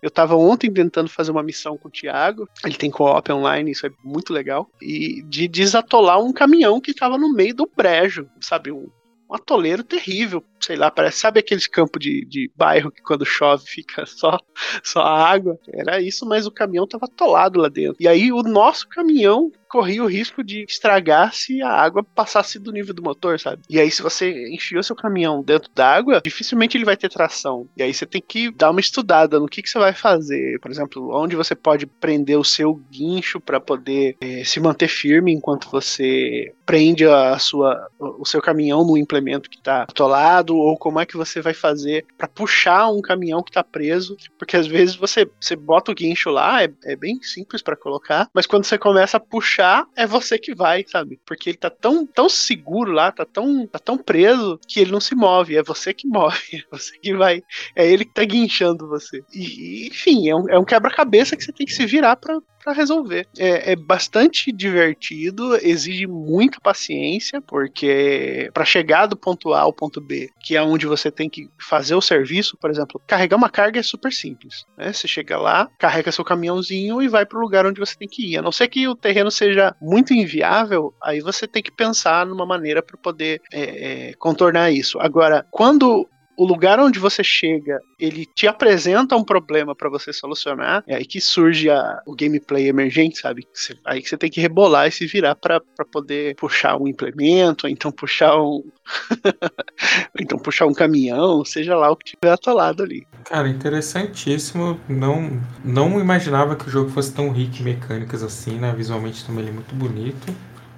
Eu tava ontem tentando fazer uma missão com o Thiago. Ele tem co-op online, isso é muito legal. E de desatolar um caminhão que tava no meio do brejo, sabe? Um, um atoleiro terrível, sei lá, parece, sabe aqueles campos de, de bairro que quando chove fica só, só água? Era isso, mas o caminhão tava atolado lá dentro. E aí o nosso caminhão corria o risco de estragar se a água passasse do nível do motor, sabe? E aí, se você enfiou seu caminhão dentro d'água, dificilmente ele vai ter tração. E aí você tem que dar uma estudada no que, que você vai fazer. Por exemplo, onde você pode prender o seu guincho para poder é, se manter firme enquanto você prende a sua, o seu caminhão no implemento que está atolado, ou como é que você vai fazer para puxar um caminhão que está preso, porque às vezes você, você bota o guincho lá, é, é bem simples para colocar, mas quando você começa a puxar puxar, é você que vai, sabe? Porque ele tá tão, tão seguro lá, tá tão, tá tão preso que ele não se move. É você que move, é você que vai. É ele que tá guinchando você. E, enfim, é um, é um quebra-cabeça que você tem que se virar pra, para resolver. É, é, bastante divertido, exige muita paciência, porque para chegar do ponto A ao ponto B, que é onde você tem que fazer o serviço, por exemplo, carregar uma carga é super simples. Né? Você chega lá, carrega seu caminhãozinho e vai para o lugar onde você tem que ir. A não ser que o terreno seja muito inviável, aí você tem que pensar numa maneira para poder é, é, contornar isso. Agora, quando o lugar onde você chega, ele te apresenta um problema para você solucionar, é aí que surge a, o gameplay emergente, sabe? Você, aí que você tem que rebolar e se virar para poder puxar um implemento, ou então puxar um. então puxar um caminhão, seja lá o que tiver atolado ali. Cara, interessantíssimo. Não, não imaginava que o jogo fosse tão rico em mecânicas assim, né? Visualmente também ele é muito bonito.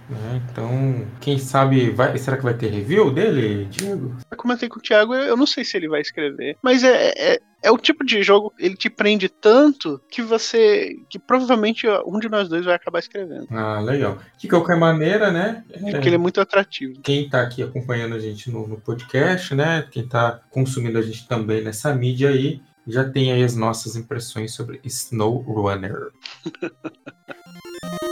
Né? Então, quem sabe, vai, será que vai ter review dele, Diego? Eu comentei com o Thiago, eu não sei se ele vai escrever, mas é, é, é o tipo de jogo, ele te prende tanto que você, que provavelmente um de nós dois vai acabar escrevendo. Ah, legal. De qualquer maneira, né? É, porque ele é muito atrativo. Quem tá aqui acompanhando a gente no, no podcast, né? Quem tá consumindo a gente também nessa mídia aí, já tem aí as nossas impressões sobre Snow Runner.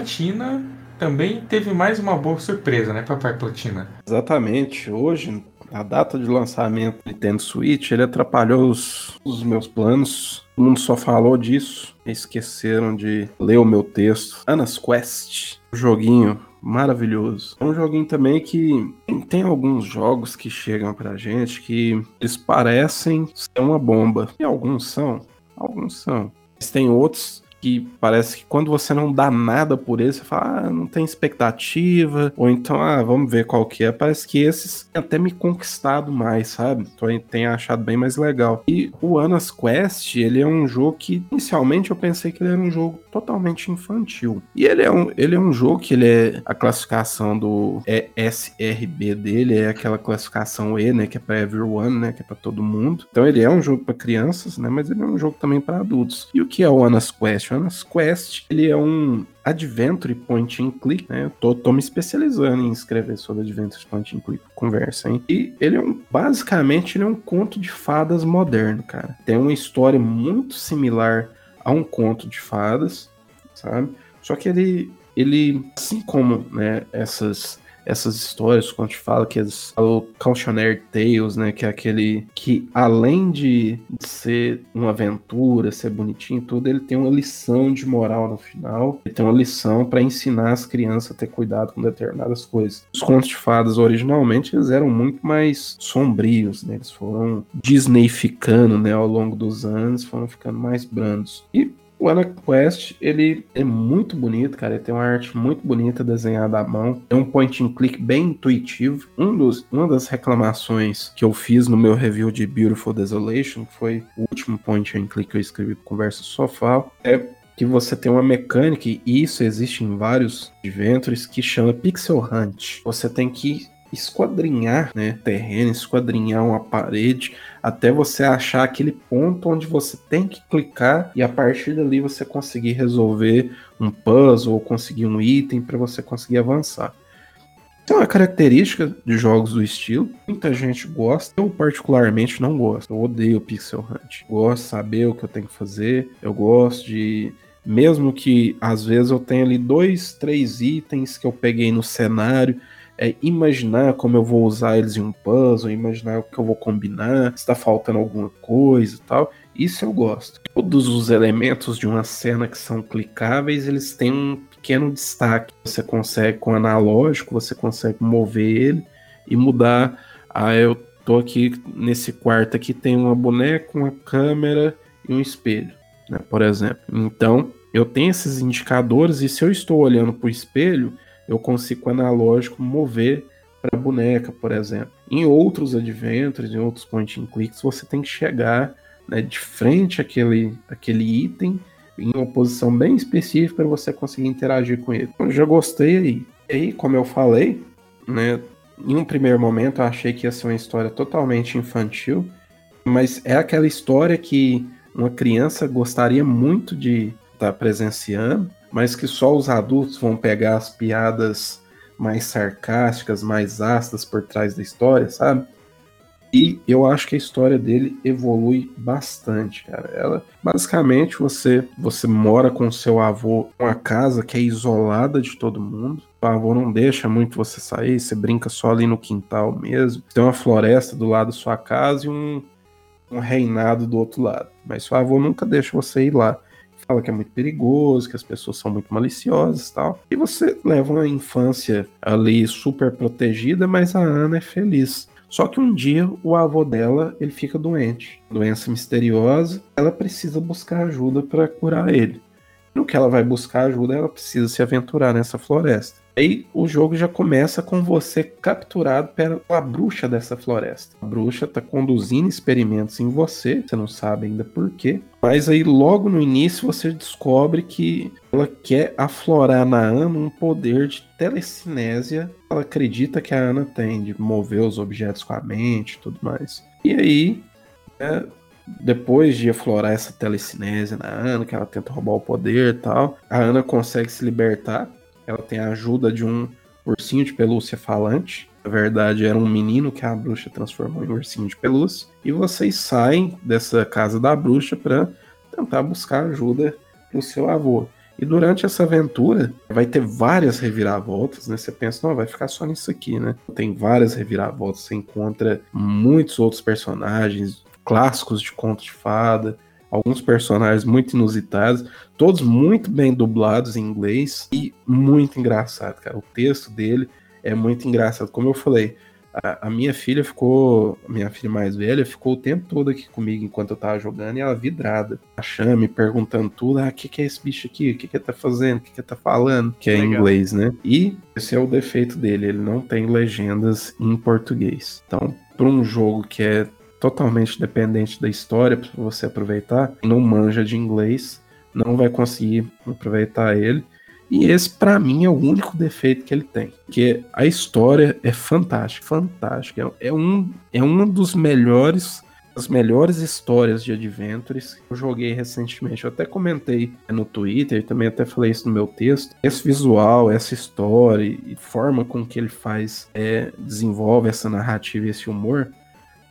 Platina também teve mais uma boa surpresa, né, Papai Platina? Exatamente. Hoje, a data de lançamento do Nintendo Switch, ele atrapalhou os, os meus planos. Todo mundo só falou disso. Esqueceram de ler o meu texto. Anas Quest, um joguinho maravilhoso. É um joguinho também que tem alguns jogos que chegam pra gente que eles parecem ser uma bomba. E alguns são, alguns são. Mas tem outros que parece que quando você não dá nada por ele, você fala, ah, não tem expectativa, ou então, ah, vamos ver qual que é. Parece que esses até me conquistado mais, sabe? Então tenho achado bem mais legal. E o Anas Quest, ele é um jogo que, inicialmente, eu pensei que ele era um jogo totalmente infantil. E ele é um, ele é um jogo que ele é a classificação do ESRB dele, é aquela classificação E, né, que é para everyone, né, que é para todo mundo. Então ele é um jogo para crianças, né, mas ele é um jogo também para adultos. E o que é o Anas Quest? Jonas Quest, ele é um Adventure Point and Click, né? Eu tô, tô me especializando em escrever sobre Adventure Point and Click, conversa, hein? E ele é um, basicamente, ele é um conto de fadas moderno, cara. Tem uma história muito similar a um conto de fadas, sabe? Só que ele, ele assim como, né, essas essas histórias, quando te fala que eles falam Cautionary Tales, né? Que é aquele que, além de ser uma aventura, ser bonitinho tudo, ele tem uma lição de moral no final. Ele tem uma lição para ensinar as crianças a ter cuidado com determinadas coisas. Os contos de fadas, originalmente, eles eram muito mais sombrios, né? Eles foram Disneyficando, né? Ao longo dos anos, foram ficando mais brandos. E o AnaQuest, ele é muito bonito, cara. Ele tem uma arte muito bonita desenhada à mão. É um point and click bem intuitivo. Um dos, uma das reclamações que eu fiz no meu review de Beautiful Desolation, que foi o último point and click que eu escrevi pro Conversa Sofá, é que você tem uma mecânica, e isso existe em vários adventures, que chama Pixel Hunt. Você tem que esquadrinhar né, terreno, esquadrinhar uma parede, até você achar aquele ponto onde você tem que clicar e a partir dali você conseguir resolver um puzzle ou conseguir um item para você conseguir avançar. Então, é uma característica de jogos do estilo. Muita gente gosta, eu particularmente não gosto. Eu odeio Pixel Hunt. Gosto de saber o que eu tenho que fazer. Eu gosto de mesmo que às vezes eu tenha ali dois, três itens que eu peguei no cenário é imaginar como eu vou usar eles em um puzzle, imaginar o que eu vou combinar, se tá faltando alguma coisa e tal. Isso eu gosto. Todos os elementos de uma cena que são clicáveis, eles têm um pequeno destaque. Você consegue, com analógico, você consegue mover ele e mudar. Ah, eu tô aqui nesse quarto aqui, tem uma boneca, uma câmera e um espelho, né, por exemplo. Então, eu tenho esses indicadores e se eu estou olhando para o espelho, eu consigo analógico mover para boneca, por exemplo. Em outros adventures, em outros point and clicks, você tem que chegar né, de frente àquele, àquele item em uma posição bem específica para você conseguir interagir com ele. Eu já gostei aí. E aí, como eu falei, né, em um primeiro momento eu achei que ia ser uma história totalmente infantil, mas é aquela história que uma criança gostaria muito de estar tá presenciando mas que só os adultos vão pegar as piadas mais sarcásticas, mais ácidas por trás da história, sabe? E eu acho que a história dele evolui bastante, cara. Ela, basicamente, você você mora com seu avô uma casa que é isolada de todo mundo. O avô não deixa muito você sair, você brinca só ali no quintal mesmo. Tem uma floresta do lado da sua casa e um, um reinado do outro lado. Mas seu avô nunca deixa você ir lá fala que é muito perigoso, que as pessoas são muito maliciosas e tal. E você leva uma infância ali super protegida, mas a Ana é feliz. Só que um dia o avô dela ele fica doente, doença misteriosa. Ela precisa buscar ajuda para curar ele. No que ela vai buscar ajuda, ela precisa se aventurar nessa floresta. Aí o jogo já começa com você capturado pela bruxa dessa floresta. A bruxa tá conduzindo experimentos em você, você não sabe ainda por quê. Mas aí logo no início você descobre que ela quer aflorar na Ana um poder de telecinésia. Ela acredita que a Ana tem de mover os objetos com a mente e tudo mais. E aí, né, depois de aflorar essa telecinésia na Ana, que ela tenta roubar o poder e tal, a Ana consegue se libertar. Ela tem a ajuda de um ursinho de pelúcia falante. Na verdade, era um menino que a bruxa transformou em ursinho de pelúcia. E vocês saem dessa casa da bruxa para tentar buscar ajuda pro seu avô. E durante essa aventura vai ter várias reviravoltas, né? Você pensa, não, vai ficar só nisso aqui, né? Tem várias reviravoltas, você encontra muitos outros personagens, clássicos de conto de fada, alguns personagens muito inusitados, todos muito bem dublados em inglês e muito engraçado, cara. O texto dele é muito engraçado. Como eu falei, a, a, minha filha ficou, minha filha mais velha, ficou o tempo todo aqui comigo enquanto eu tava jogando e ela vidrada, achando, me perguntando tudo, ah, o que, que é esse bicho aqui? O que, que ele tá fazendo? O que, que ele tá falando? Que é em inglês, né? E esse é o defeito dele, ele não tem legendas em português. Então, para um jogo que é totalmente dependente da história para você aproveitar, não manja de inglês, não vai conseguir aproveitar ele. E esse, para mim, é o único defeito que ele tem. Que a história é fantástica, fantástica. É um, é um dos melhores, as melhores histórias de Adventures que eu joguei recentemente. Eu até comentei no Twitter, também até falei isso no meu texto. Esse visual, essa história e forma com que ele faz, é, desenvolve essa narrativa esse humor,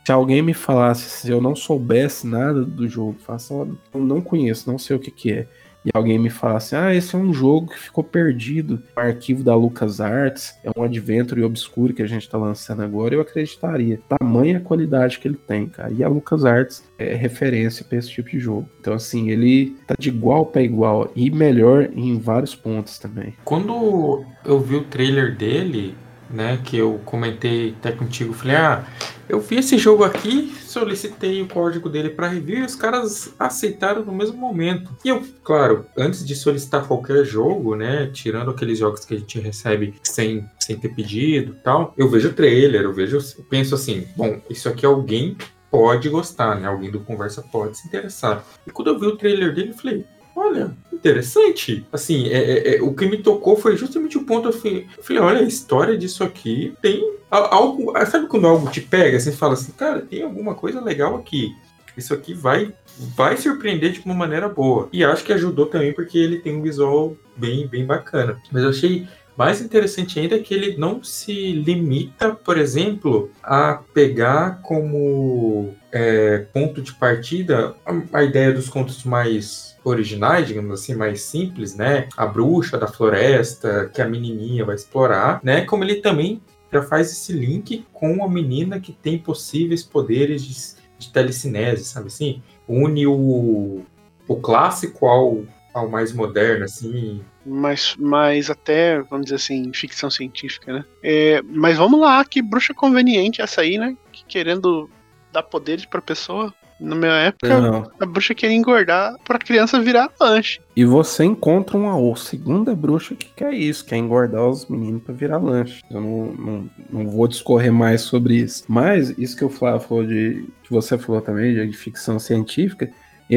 se alguém me falasse, se eu não soubesse nada do jogo, faça, eu não conheço, não sei o que, que é. e alguém me falasse, ah, esse é um jogo que ficou perdido no arquivo da LucasArts, é um adventure obscuro que a gente tá lançando agora, eu acreditaria. Tamanha qualidade que ele tem, cara. E a LucasArts é referência para esse tipo de jogo. Então, assim, ele tá de igual para igual e melhor em vários pontos também. Quando eu vi o trailer dele, né, que eu comentei até contigo, falei, ah, eu vi esse jogo aqui, solicitei o código dele para review e os caras aceitaram no mesmo momento. E eu, claro, antes de solicitar qualquer jogo, né, tirando aqueles jogos que a gente recebe sem, sem ter pedido tal, eu vejo o trailer, eu vejo, eu penso assim, bom, isso aqui alguém pode gostar, né? Alguém do Conversa pode se interessar. E quando eu vi o trailer dele, eu falei, olha, interessante. Assim, é, é, é, o que me tocou foi justamente o ponto. Falei, eu falei, olha, a história disso aqui tem algo. Sabe quando algo te pega? Você fala assim, cara, tem alguma coisa legal aqui. Isso aqui vai vai surpreender de uma maneira boa. E acho que ajudou também porque ele tem um visual bem, bem bacana. Mas eu achei mais interessante ainda é que ele não se limita, por exemplo, a pegar como é, ponto de partida a, a ideia dos contos mais originais, digamos assim, mais simples, né? A bruxa da floresta, que a menininha vai explorar, né? Como ele também já faz esse link com a menina que tem possíveis poderes de, de telecinese, sabe assim? Une o, o clássico ao, ao mais moderno, assim, mas, mas até, vamos dizer assim, ficção científica, né? É, mas vamos lá, que bruxa conveniente essa aí, né? Que querendo dar poderes pra pessoa. Na minha época, Não. a bruxa queria engordar pra criança virar lanche. E você encontra uma ou segunda bruxa que quer isso, quer engordar os meninos pra virar lanche. Eu não, não, não vou discorrer mais sobre isso. Mas isso que eu falou de. que você falou também, de ficção científica,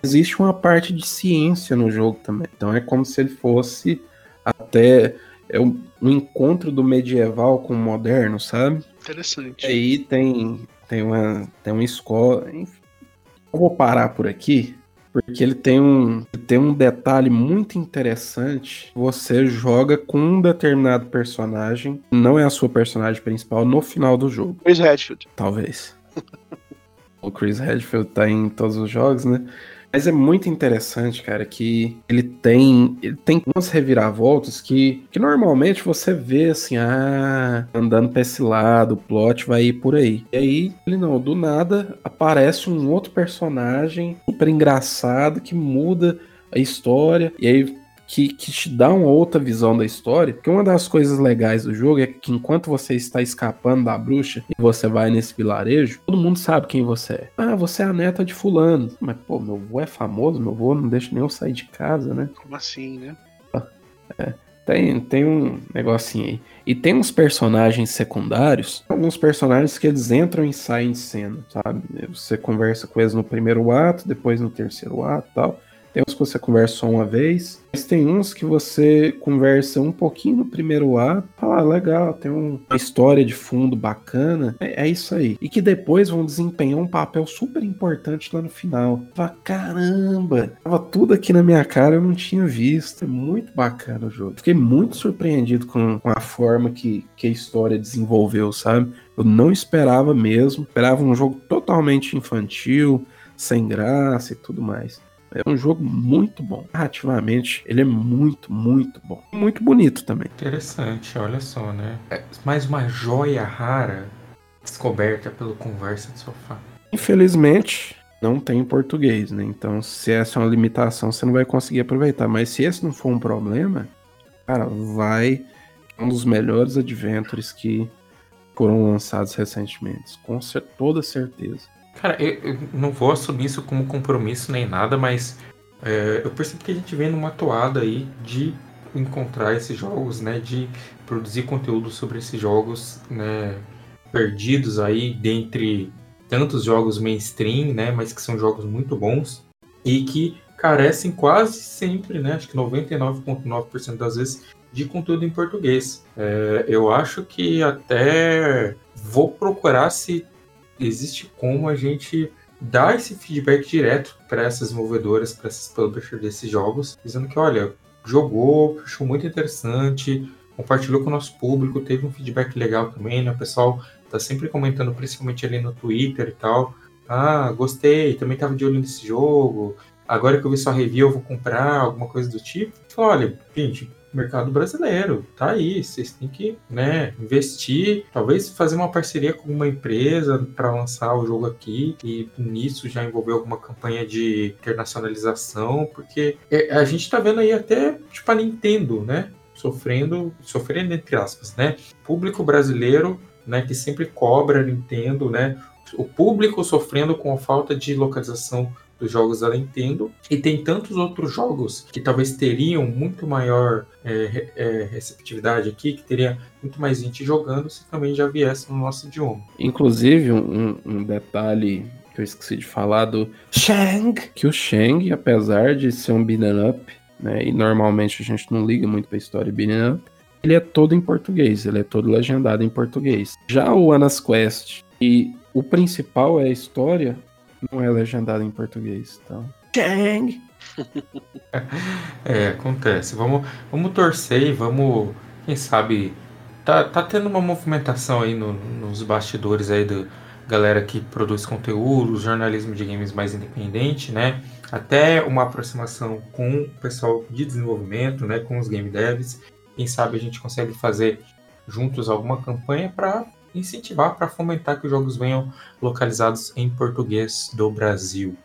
existe uma parte de ciência no jogo também. Então é como se ele fosse até é um, um encontro do medieval com o moderno, sabe? Interessante. E aí tem, tem, uma, tem uma escola. Enfim, eu vou parar por aqui, porque ele tem um, tem um detalhe muito interessante. Você joga com um determinado personagem, não é a sua personagem principal, no final do jogo. Chris Redfield. Talvez. o Chris Redfield tá em todos os jogos, né? Mas é muito interessante, cara, que ele tem, ele tem umas reviravoltas que, que normalmente você vê assim, ah, andando pra esse lado, o plot vai ir por aí. E aí, ele não, do nada aparece um outro personagem super engraçado que muda a história. E aí que, que te dá uma outra visão da história. Porque uma das coisas legais do jogo é que enquanto você está escapando da bruxa e você vai nesse vilarejo, todo mundo sabe quem você é. Ah, você é a neta de fulano. Mas, pô, meu avô é famoso, meu avô não deixa nem eu sair de casa, né? Como assim, né? É. Tem, tem um negocinho aí. E tem uns personagens secundários, alguns personagens que eles entram e saem de cena, sabe? Você conversa com eles no primeiro ato, depois no terceiro ato e tal. Tem uns que você conversa só uma vez, mas tem uns que você conversa um pouquinho no primeiro ato, fala, ah, legal, tem uma história de fundo bacana, é, é, isso aí. E que depois vão desempenhar um papel super importante lá no final. Fala, caramba, tava tudo aqui na minha cara, eu não tinha visto. É muito bacana o jogo. Fiquei muito surpreendido com, com a forma que, que a história desenvolveu, sabe? Eu não esperava mesmo, esperava um jogo totalmente infantil, sem graça e tudo mais. É um jogo muito bom. Narrativamente, ele é muito, muito bom. Muito bonito também. Interessante, olha só, né? É mais uma joia rara descoberta pelo Conversa de Sofá. Infelizmente, não tem em português, né? Então, se essa é uma limitação, você não vai conseguir aproveitar. Mas se esse não for um problema, cara, vai um dos melhores adventures que foram lançados recentemente. Com toda certeza. Cara, eu, eu, não vou assumir isso como compromisso nem nada, mas é, eu percebo que a gente vem numa toada aí de encontrar esses jogos, né? De produzir conteúdo sobre esses jogos, né? Perdidos aí dentre tantos jogos mainstream, né? Mas que são jogos muito bons e que carecem quase sempre, né? Acho que 99,9% das vezes de conteúdo em português. É, eu acho que até vou procurar se existe como a gente dar esse feedback direto para essas desenvolvedoras, para essas publishers desses jogos, dizendo que, olha, jogou, achou muito interessante, compartilhou com o nosso público, teve um feedback legal também, né? O pessoal tá sempre comentando, principalmente ali no Twitter e tal. Ah, gostei, também tava de olho nesse jogo, agora que eu vi sua review, eu vou comprar alguma coisa do tipo. Olha, gente, mercado brasileiro, tá aí, vocês têm que, né, investir, talvez fazer uma parceria com uma empresa para lançar o jogo aqui e nisso já envolver alguma campanha de internacionalização, porque é, a gente tá vendo aí até tipo a Nintendo, né, sofrendo, sofrendo entre aspas, né, público brasileiro, né, que sempre cobra a Nintendo, né, o público sofrendo com a falta de localização dos jogos da Nintendo e tem tantos outros jogos que talvez teriam muito maior é, é, receptividade aqui, que teria muito mais gente jogando se também já viesse no nosso idioma. Inclusive, um, um detalhe que eu esqueci de falar do Shang, que o Shang, apesar de ser um beat'em up, né, e normalmente a gente não liga muito pra história beat'em up, ele é todo em português, ele é todo legendado em português. Já o Anas Quest e o principal é a história, não é legendado em português, então. Chang! é, acontece. Vamos, vamos torcer e vamos, quem sabe. Tá, tá tendo uma movimentação aí no, nos bastidores aí do galera que produz conteúdo, jornalismo de games mais independente, né? Até uma aproximação com o pessoal de desenvolvimento, né? Com os game devs. Quem sabe a gente consegue fazer juntos alguma campanha para incentivar para fomentar que os jogos venham localizados em português do Brasil.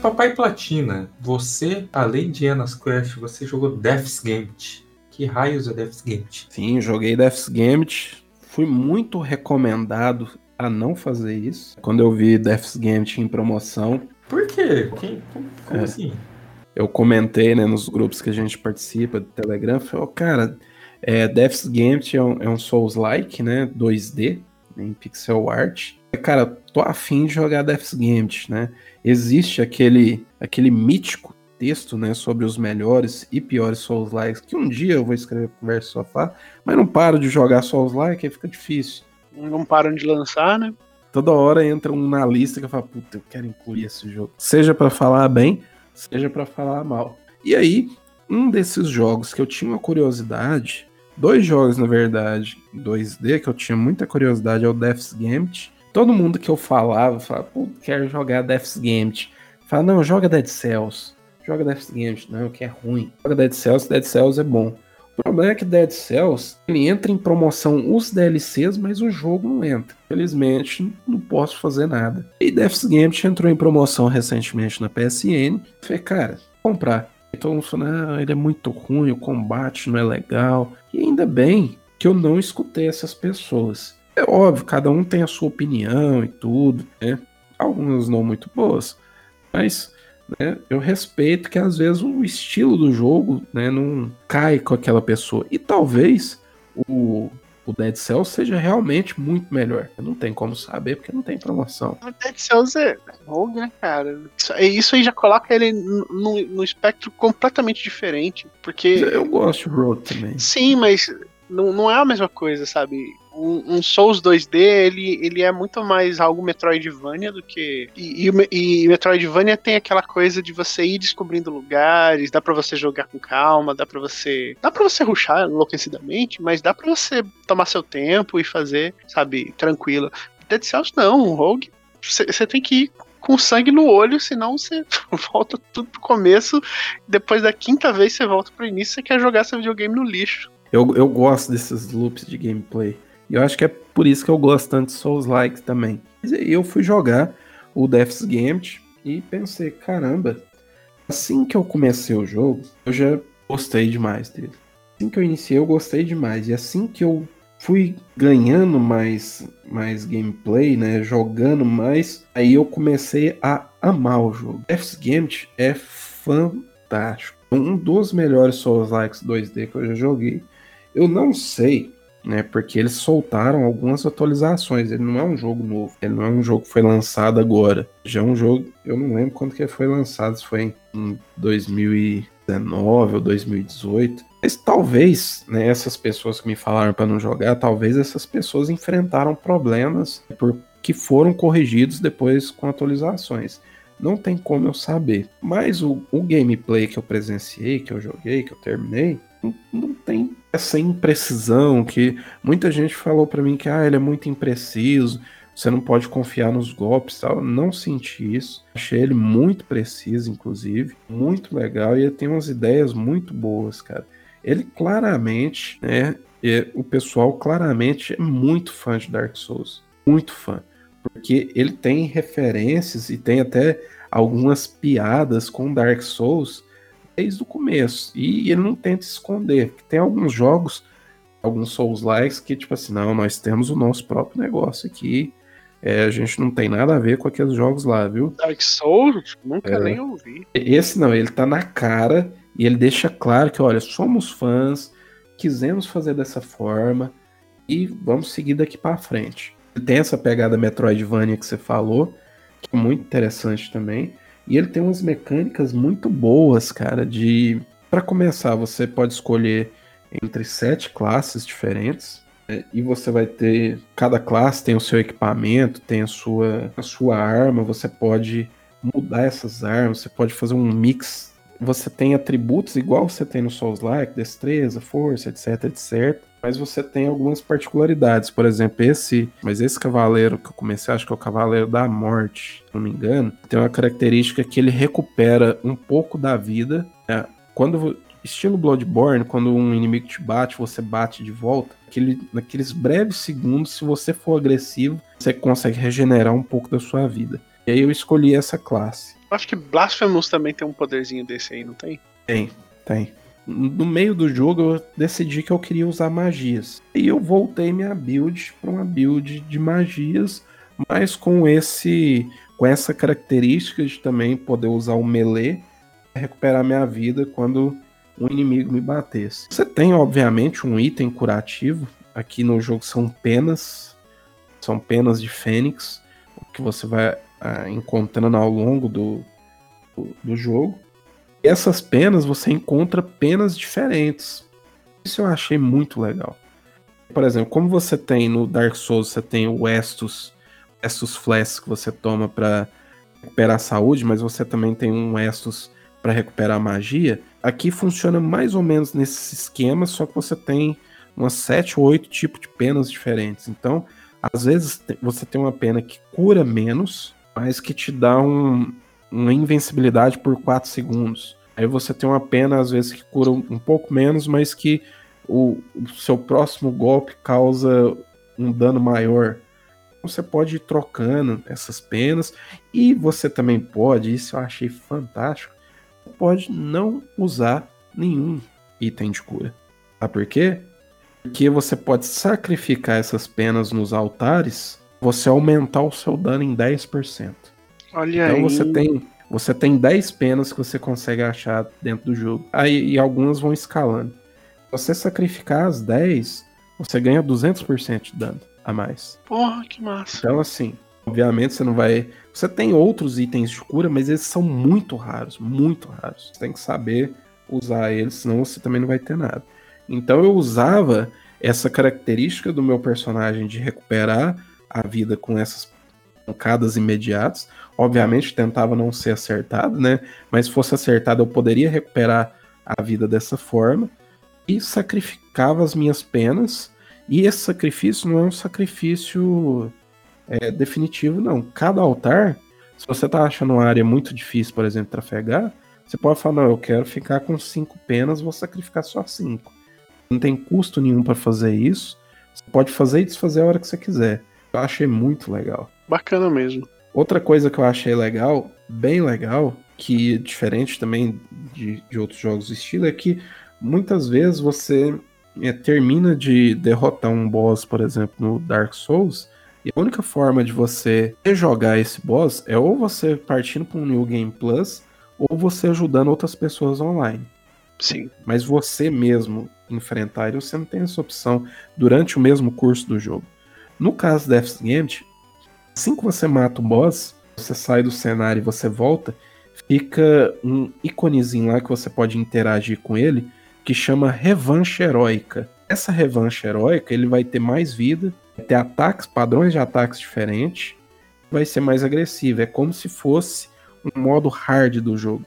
Papai Platina, você, além de Anas Quest, você jogou Death's Gambit. Que raios é Death's Gambit? Sim, joguei Death's Gambit. Fui muito recomendado a não fazer isso. Quando eu vi Death's Gambit em promoção. Por quê? Quem, como, como é, assim? Eu comentei né, nos grupos que a gente participa do Telegram, falei, oh, cara, é, Death's Gambit é um, é um Souls-like, né? 2D, em pixel art. Cara, tô afim de jogar Death's Gambit, né? Existe aquele, aquele mítico texto, né, sobre os melhores e piores Souls-likes, que um dia eu vou escrever pro Verso Sofá, mas não paro de jogar Souls-like, aí fica difícil não param de lançar, né? Toda hora entra um na lista que fala, puta, eu quero incluir esse jogo. Seja para falar bem, seja para falar mal. E aí, um desses jogos que eu tinha uma curiosidade, dois jogos na verdade, 2D, que eu tinha muita curiosidade, é o Death's Gambit. Todo mundo que eu falava, falava, pô, quero jogar Death's Gambit. Fala, não, joga Dead Cells. Joga Death's Gambit, não, que é ruim. Joga Dead Cells, Dead Cells é bom. O problema é que Dead Cells ele entra em promoção os DLCs, mas o jogo não entra. Felizmente, não posso fazer nada. E Death's Gambit entrou em promoção recentemente na PSN. Falei, cara, comprar. Então falando, ah, ele é muito ruim, o combate não é legal. E ainda bem que eu não escutei essas pessoas. É óbvio, cada um tem a sua opinião e tudo, né? Algumas não muito boas. Mas né, eu respeito que às vezes o estilo do jogo né, não cai com aquela pessoa. E talvez o, o Dead Cells seja realmente muito melhor. Não tem como saber porque não tem promoção. O Dead Cells é rogue, né, cara? Isso, aí já coloca ele no, no espectro completamente diferente. Porque. Eu gosto de Road também. Sim, mas não, não é a mesma coisa, sabe? Um, um, Souls 2D, ele, ele é muito mais algo Metroidvania do que. E, e, e, Metroidvania tem aquela coisa de você ir descobrindo lugares, dá para você jogar com calma, dá para você. Dá para você ruxar enlouquecidamente, mas dá para você tomar seu tempo e fazer, sabe, tranquilo. Dead Cells não, um Rogue, você tem que ir com sangue no olho, senão você volta tudo pro começo. Depois da quinta vez você volta pro início, você quer jogar seu videogame no lixo. Eu, eu gosto desses loops de gameplay. E eu acho que é por isso que eu gosto tanto de Souls-like também. Mas aí eu fui jogar o Death's Gambit e pensei, caramba, assim que eu comecei o jogo, eu já gostei demais dele. Assim que eu iniciei, eu gostei demais. E assim que eu fui ganhando mais, mais gameplay, né, jogando mais, aí eu comecei a amar o jogo. Death's Gambit é fantástico. Um dos melhores Souls-likes 2D que eu já joguei. Eu não sei, né? Porque eles soltaram algumas atualizações. Ele não é um jogo novo. Ele não é um jogo que foi lançado agora. Já é um jogo. Eu não lembro quando que foi lançado. Se foi em 2019 ou 2018. Mas talvez, né, essas pessoas que me falaram para não jogar, talvez essas pessoas enfrentaram problemas que foram corrigidos depois com atualizações. não tem como eu saber. Mas o, o gameplay que eu presenciei, que eu joguei, que eu terminei, não, não tem essa imprecisão que muita gente falou para mim que ah, ele é muito impreciso, você não pode confiar nos golpes tal. Não senti isso. Achei ele muito preciso, inclusive. Muito legal. E ele tem umas ideias muito boas, cara. Ele claramente, né? o pessoal claramente é muito fã de Dark Souls. Muito fã. Porque ele tem referências e tem até algumas piadas com Dark Souls desde o começo. E ele não tenta esconder. Tem alguns jogos, alguns Souls-likes, que, tipo assim, não, nós temos o nosso próprio negócio aqui. É, a gente não tem nada a ver com aqueles jogos lá, viu? Dark Souls? Nunca é. nem ouvi. Esse não, ele tá na cara e ele deixa claro que, olha, somos fãs, quisemos fazer dessa forma e vamos seguir daqui para frente. Tem essa pegada Metroidvania que você falou, que é muito interessante também. E ele tem umas mecânicas muito boas, cara, de... para começar, você pode escolher entre sete classes diferentes, é, e você vai ter. Cada classe tem o seu equipamento, tem a sua, a sua arma, você pode mudar essas armas, você pode fazer um mix. Você tem atributos igual você tem no Souls-like, destreza, força, etc, etc. Mas você tem algumas particularidades. Por exemplo, esse. Mas esse cavaleiro que eu comecei, acho que é o cavaleiro da morte, se não me engano, tem uma característica que ele recupera um pouco da vida. Né? Quando Estilo Bloodborne, quando um inimigo te bate, você bate de volta. Aquele, naqueles breves segundos, se você for agressivo, você consegue regenerar um pouco da sua vida. E aí eu escolhi essa classe. Acho que Blasphemous também tem um poderzinho desse aí, não tem? Tem, tem. No meio do jogo eu decidi que eu queria usar magias. E eu voltei minha build para uma build de magias, mas com esse com essa característica de também poder usar o melee recuperar minha vida quando um inimigo me batesse. Você tem, obviamente, um item curativo. Aqui no jogo são penas. São penas de fênix. Que você vai ah, encontrando ao longo do, do, do jogo. E essas penas você encontra penas diferentes. Isso eu achei muito legal. Por exemplo, como você tem no Dark Souls, você tem o Estus, Estus Flask que você toma para recuperar a saúde, mas você também tem um Estus para recuperar magia. Aqui funciona mais ou menos nesse esquema, só que você tem umas 7 ou 8 tipos de penas diferentes. Então, às vezes você tem uma pena que cura menos, mas que te dá um, uma invencibilidade por 4 segundos. Aí você tem uma pena, às vezes, que cura um pouco menos, mas que o, o seu próximo golpe causa um dano maior. Você pode ir trocando essas penas. E você também pode, isso eu achei fantástico, pode não usar nenhum item de cura. Sabe por quê? Porque você pode sacrificar essas penas nos altares, você aumentar o seu dano em 10%. Olha então aí. você tem você tem 10 penas que você consegue achar dentro do jogo. Aí e algumas vão escalando. Se você sacrificar as 10, você ganha 200% de dano a mais. Porra, que massa. Então assim, obviamente você não vai você tem outros itens de cura, mas eles são muito raros, muito raros. Você tem que saber usar eles, senão você também não vai ter nada. Então eu usava essa característica do meu personagem de recuperar a vida com essas pancadas imediatas. Obviamente tentava não ser acertado, né? Mas se fosse acertado eu poderia recuperar a vida dessa forma e sacrificava as minhas penas. E esse sacrifício não é um sacrifício é, definitivo, não. Cada altar, se você tá achando uma área muito difícil, por exemplo, trafegar, você pode falar, não, eu quero ficar com cinco penas, vou sacrificar só cinco. Não tem custo nenhum para fazer isso. Você pode fazer e desfazer a hora que você quiser. Eu achei muito legal. Bacana mesmo. Outra coisa que eu achei legal, bem legal, que é diferente também de, de outros jogos do estilo, é que muitas vezes você é, termina de derrotar um boss, por exemplo, no Dark Souls, e a única forma de você jogar esse boss é ou você partindo para um New Game Plus, ou você ajudando outras pessoas online. Sim. Mas você mesmo enfrentar ele, você não tem essa opção durante o mesmo curso do jogo. No caso do Death's Gambit, assim que você mata o boss, você sai do cenário e você volta, fica um íconezinho lá que você pode interagir com ele, que chama Revanche Heróica. Essa Revanche Heróica, ele vai ter mais vida, ter ataques, padrões de ataques diferentes, vai ser mais agressivo. É como se fosse um modo hard do jogo.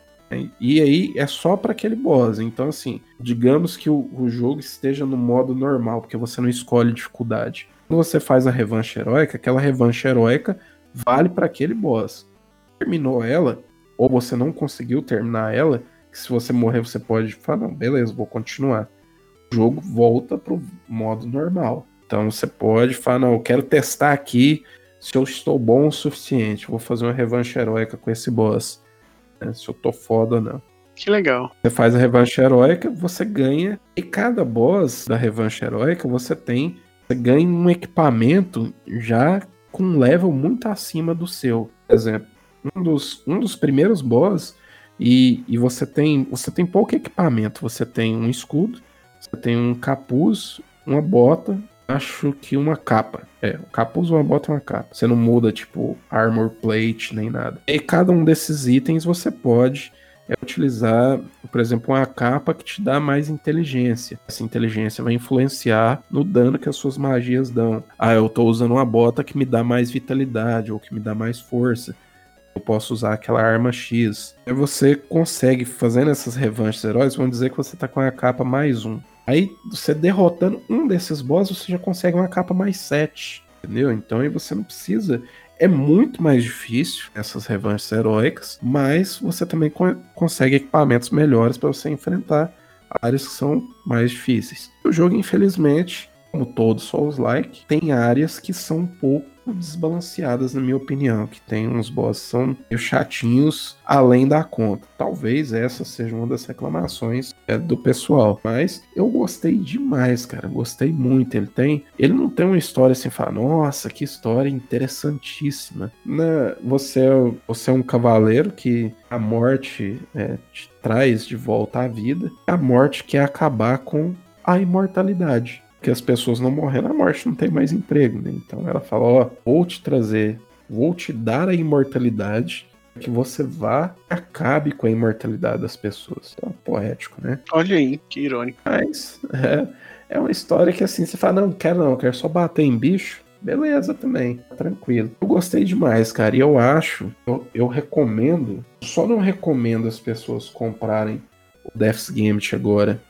E aí é só para aquele boss. Então, assim, digamos que o, o jogo esteja no modo normal, porque você não escolhe dificuldade. Quando você faz a revanche heróica, aquela revanche heróica vale para aquele boss. Terminou ela, ou você não conseguiu terminar ela, que se você morrer você pode falar, não, beleza, vou continuar. O jogo volta pro modo normal. Então você pode falar, não, eu quero testar aqui se eu estou bom o suficiente. Vou fazer uma revanche heróica com esse boss. Né, se eu tô foda ou não. Que legal. Você faz a revanche heróica, você ganha. E cada boss da revanche heróica você tem. Você ganha um equipamento já com um level muito acima do seu. Por exemplo, um dos, um dos primeiros boss. E, e você tem. Você tem pouco equipamento. Você tem um escudo, você tem um capuz, uma bota, acho que uma capa. É, um capuz, uma bota e uma capa. Você não muda, tipo, armor plate nem nada. E cada um desses itens você pode é utilizar, por exemplo, uma capa que te dá mais inteligência. Essa inteligência vai influenciar no dano que as suas magias dão. Ah, eu tô usando uma bota que me dá mais vitalidade ou que me dá mais força. Eu posso usar aquela arma X. Você consegue, fazendo essas revanches heróis, vamos dizer que você tá com a capa mais um. Aí, você derrotando um desses bosses, você já consegue uma capa mais 7. Entendeu? Então aí você não precisa. É muito mais difícil essas revanches heróicas, mas você também co- consegue equipamentos melhores para você enfrentar áreas que são mais difíceis. O jogo, infelizmente, como todo Souls-like, tem áreas que são um pouco desbalanceadas, na minha opinião, que tem uns bosses que são meio chatinhos além da conta. Talvez essa seja uma das reclamações é, do pessoal, mas eu gostei demais, cara, gostei muito. Ele tem, ele não tem uma história assim, fala, nossa, que história interessantíssima. Né? Você, é- você é um cavaleiro que a morte é, te traz de volta à vida. A morte quer acabar com a imortalidade que as pessoas não morrendo, a morte não tem mais emprego, né? Então ela fala, ó, vou te trazer, vou te dar a imortalidade que você vá e acabe com a imortalidade das pessoas. Então, poético, né? Olha aí, que irônico. Mas é, é uma história que assim, você fala, não, quero não, quero só bater em bicho. Beleza também, tranquilo. Eu gostei demais, cara, e eu acho, eu, eu recomendo, só não recomendo as pessoas comprarem o Death's Gambit agora.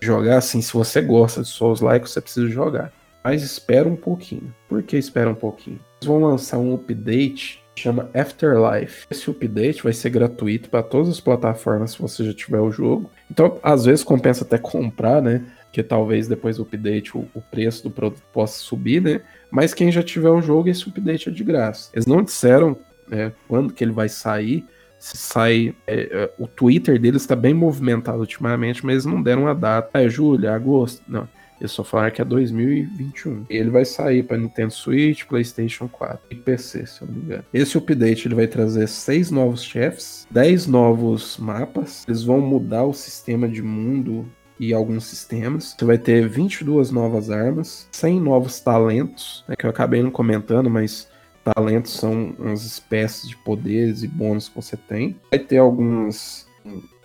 Jogar assim, se você gosta de Souls Like, você precisa jogar. Mas espera um pouquinho. Por que espera um pouquinho? Eles vão lançar um update chama Afterlife. Esse update vai ser gratuito para todas as plataformas se você já tiver o jogo. Então, às vezes compensa até comprar, né? Porque talvez depois do update o, o preço do produto possa subir, né? Mas quem já tiver o jogo, esse update é de graça. Eles não disseram né, quando que ele vai sair. Se sai. é, é, o Twitter deles está bem movimentado ultimamente, mas eles não deram uma data. É julho, é agosto. Não. Eles só falaram que é 2021. Ele vai sair para Nintendo Switch, PlayStation 4 e PC, se eu não me engano. Esse update ele vai trazer seis novos chefes, 10 novos mapas. Eles vão mudar o sistema de mundo e alguns sistemas. Você vai ter 22 novas armas, 100 novos talentos, né, que eu acabei não comentando, mas talentos são umas espécies de poderes e bônus que você tem. Vai ter alguns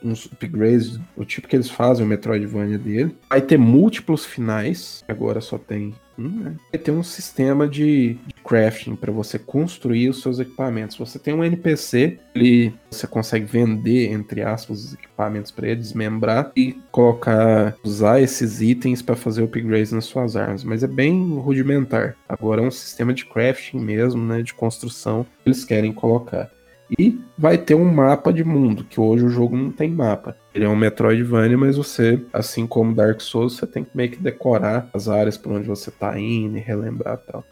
uns upgrades, o tipo que eles fazem, o Metroidvania dele. Vai ter múltiplos finais, agora só tem um, né? Vai ter um sistema de, de crafting para você construir os seus equipamentos. Você tem um NPC, ele você consegue vender entre aspas os equipamentos para ele, desmembrar e colocar, usar esses itens para fazer upgrades nas suas armas, mas é bem rudimentar. Agora é um sistema de crafting mesmo, né, de construção que eles querem colocar. E vai ter um mapa de mundo, que hoje o jogo não tem mapa. Ele é um Metroidvania, mas você, assim como Dark Souls, você tem que meio que decorar as áreas por onde você tá indo e relembrar e tal.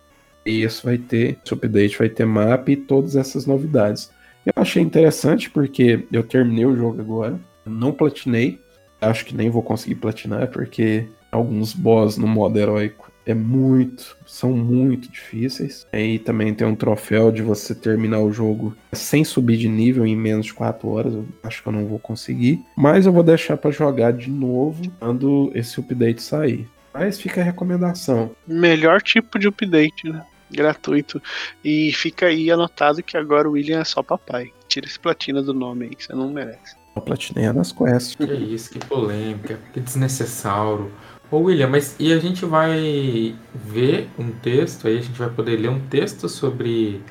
E isso vai ter, esse update vai ter mapa e todas essas novidades. Eu achei interessante porque eu terminei o jogo agora, não platinei, acho que nem vou conseguir platinar porque alguns boss no modo heróico é muito, são muito difíceis. Aí também tem um troféu de você terminar o jogo sem subir de nível em menos de 4 horas. Eu acho que eu não vou conseguir. Mas eu vou deixar pra jogar de novo quando esse update sair. Mas fica a recomendação. Melhor tipo de update, né? Gratuito. E fica aí anotado que agora o William é só papai. Tira esse platina do nome aí, que você não merece. Eu platinei nas quests. Que isso, que polêmica, que desnecessário. Ô William, mas e a gente vai ver um texto aí, a gente vai poder ler um texto sobre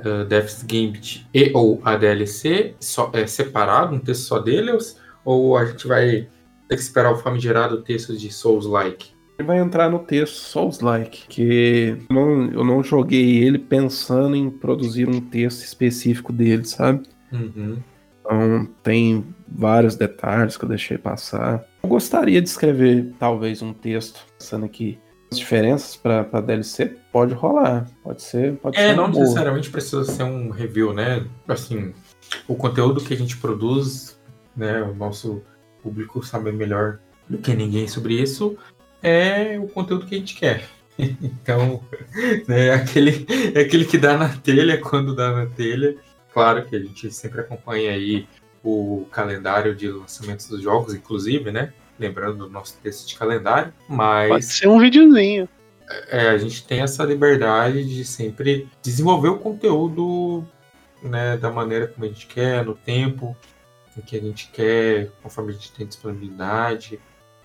uh, Death's Gambit e ou a DLC só, é separado, um texto só dele, ou, ou a gente vai ter que esperar o famigerado texto de Souls-like? Ele vai entrar no texto Souls-like, que eu não, eu não joguei ele pensando em produzir um texto específico dele, sabe? Uhum. Então tem vários detalhes que eu deixei passar. Eu gostaria de escrever talvez um texto pensando aqui as diferenças para DLC pode rolar, pode ser, pode É, ser não boa. necessariamente precisa ser um review, né? Assim, o conteúdo que a gente produz, né? O nosso público sabe melhor do que ninguém sobre isso, é o conteúdo que a gente quer. Então, né, é aquele, é aquele que dá na telha quando dá na telha. Claro que a gente sempre acompanha aí o calendário de lançamentos dos jogos, inclusive, né? Lembrando do nosso texto de calendário, mas Pode ser um videozinho. é, a gente tem essa liberdade de sempre desenvolver o conteúdo né, da maneira como a gente quer, no tempo em que a gente quer, conforme a gente tem disponibilidade.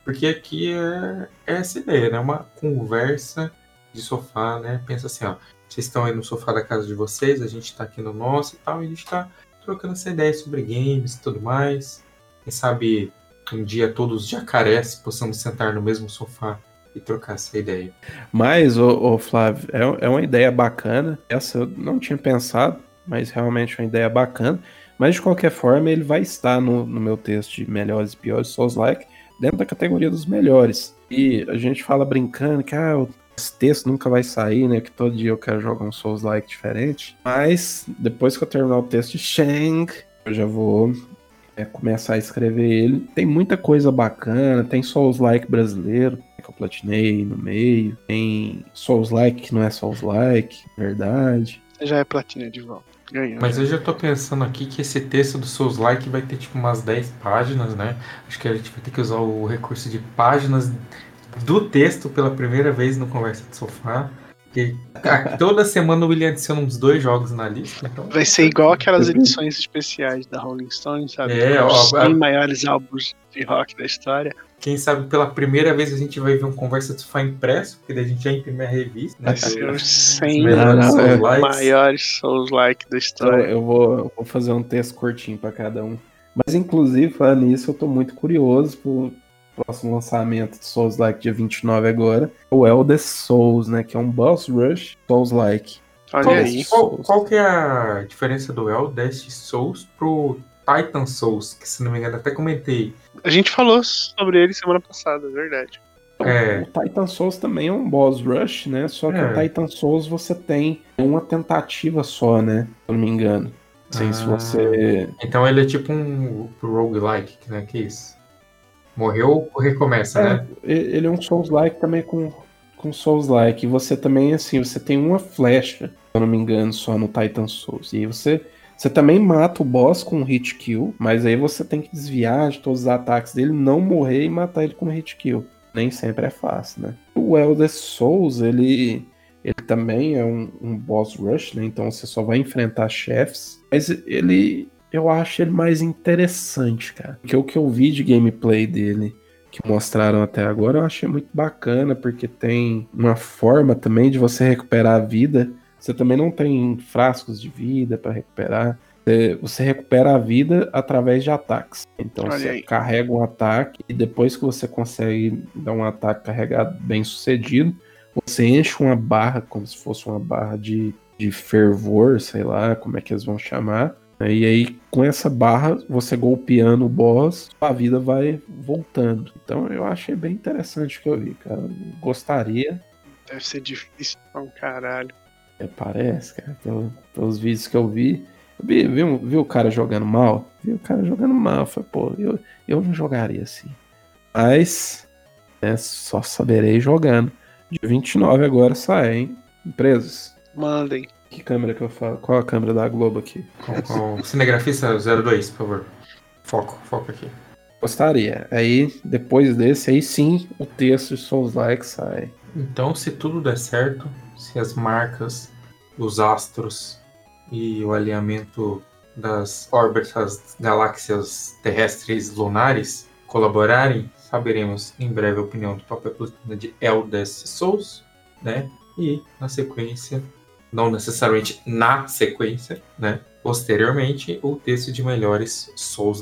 Porque aqui é, é essa ideia, né? Uma conversa de sofá, né? Pensa assim, ó, vocês estão aí no sofá da casa de vocês, a gente tá aqui no nosso e tal, e a gente tá trocando essa ideia sobre games e tudo mais. Quem sabe um dia todos os jacarés possamos sentar no mesmo sofá e trocar essa ideia. Mas, ô, Flávio, é, é uma ideia bacana. Essa eu não tinha pensado, mas realmente é uma ideia bacana. Mas de qualquer forma, ele vai estar no, no meu texto de melhores e piores Souls-like, dentro da categoria dos melhores. E a gente fala brincando que ah, esse texto nunca vai sair, né? Que todo dia eu quero jogar um Souls-like diferente. Mas depois que eu terminar o texto de Shang, eu já vou é, começar a escrever ele. Tem muita coisa bacana, tem Souls-like brasileiro, que eu platinei no meio, tem Souls-like que não é Souls-like, verdade. Já é platina de volta. Ganhou. Mas eu já tô pensando aqui que esse texto do Souls Like vai ter tipo umas 10 páginas, né? Acho que a gente vai ter que usar o recurso de páginas do texto pela primeira vez no Conversa de Sofá. Porque a- toda semana o William adiciona uns dois jogos na lista. Então Vai ser igual aquelas edições especiais da Rolling Stone, sabe? É, Os ó, 100 a- maiores álbuns de rock da história. quem sabe pela primeira vez a gente vai ver um Conversa de Sofá impresso, porque daí a gente já imprime a revista. Né? Vai ser os 100 melhores Não, não, é. Souls Likes. maiores Souls-like da Então história. eu vou, eu vou fazer um texto curtinho pra cada um. Mas inclusive, falando nisso, eu tô muito curioso pro próximo lançamento de Souls Like dia 29 agora. O Elder Souls, né? Que é um boss rush Souls Like. Olha Qual, aí. qual, qual que é a diferença do Eldest Souls pro Titan Souls? Que se não me engano até comentei. A gente falou sobre ele semana passada, é verdade. É, O Titan Souls também é um boss rush, né? Só que É. o Titan Souls você tem uma tentativa só, né? Se eu não me engano. Não sei se Ah. você. então ele é tipo um roguelike, né? Que isso? Morreu, recomeça, É, né? ele é um Souls-like também com, com Souls-like. Você também, assim, você tem uma flecha, se eu não me engano, só no Titan Souls. E aí você, você também mata o boss com um hit kill, mas aí você tem que desviar de todos os ataques dele, não morrer e matar ele com um hit kill. Nem sempre é fácil, né? O Elder Souls, ele, ele também é um, um boss rush, né? Então você só vai enfrentar chefes. Mas ele, eu acho ele mais interessante, cara. Porque o que eu vi de gameplay dele que mostraram até agora, eu achei muito bacana, porque tem uma forma também de você recuperar a vida. Você também não tem frascos de vida para recuperar. Você- recupera a vida através de ataques. Então Olha você aí. carrega um ataque e depois que você consegue dar um ataque carregado bem sucedido, você enche uma barra como se fosse uma barra de, de fervor, sei lá como é que eles vão chamar. Né? E aí, com essa barra, você golpeando o boss, a vida vai voltando. Então, eu achei bem interessante o que eu vi, cara. Gostaria, Deve ser difícil pra um caralho. é, parece, cara, pelo- pelos vídeos que eu vi. Eu vi, vi, vi o cara jogando mal? Vi o cara jogando mal. Falei, pô, eu, eu não jogaria assim. Mas, né, só saberei jogando. Dia 29 agora sai, hein? Empresas. Mandem. Que câmera que eu falo? Qual a câmera da Globo aqui? Com, com cinegrafista 02, por favor. Foco, foco aqui. Gostaria. Aí, depois desse, aí sim, o texto de Souls Like sai. Então, se tudo der certo, se as marcas, os astros e o alinhamento das órbitas galáxias terrestres lunares colaborarem, saberemos em breve a opinião do Papel Platina de Eldest Souls, né? E, na sequência, não necessariamente na sequência, né? Posteriormente, o texto de melhores Souls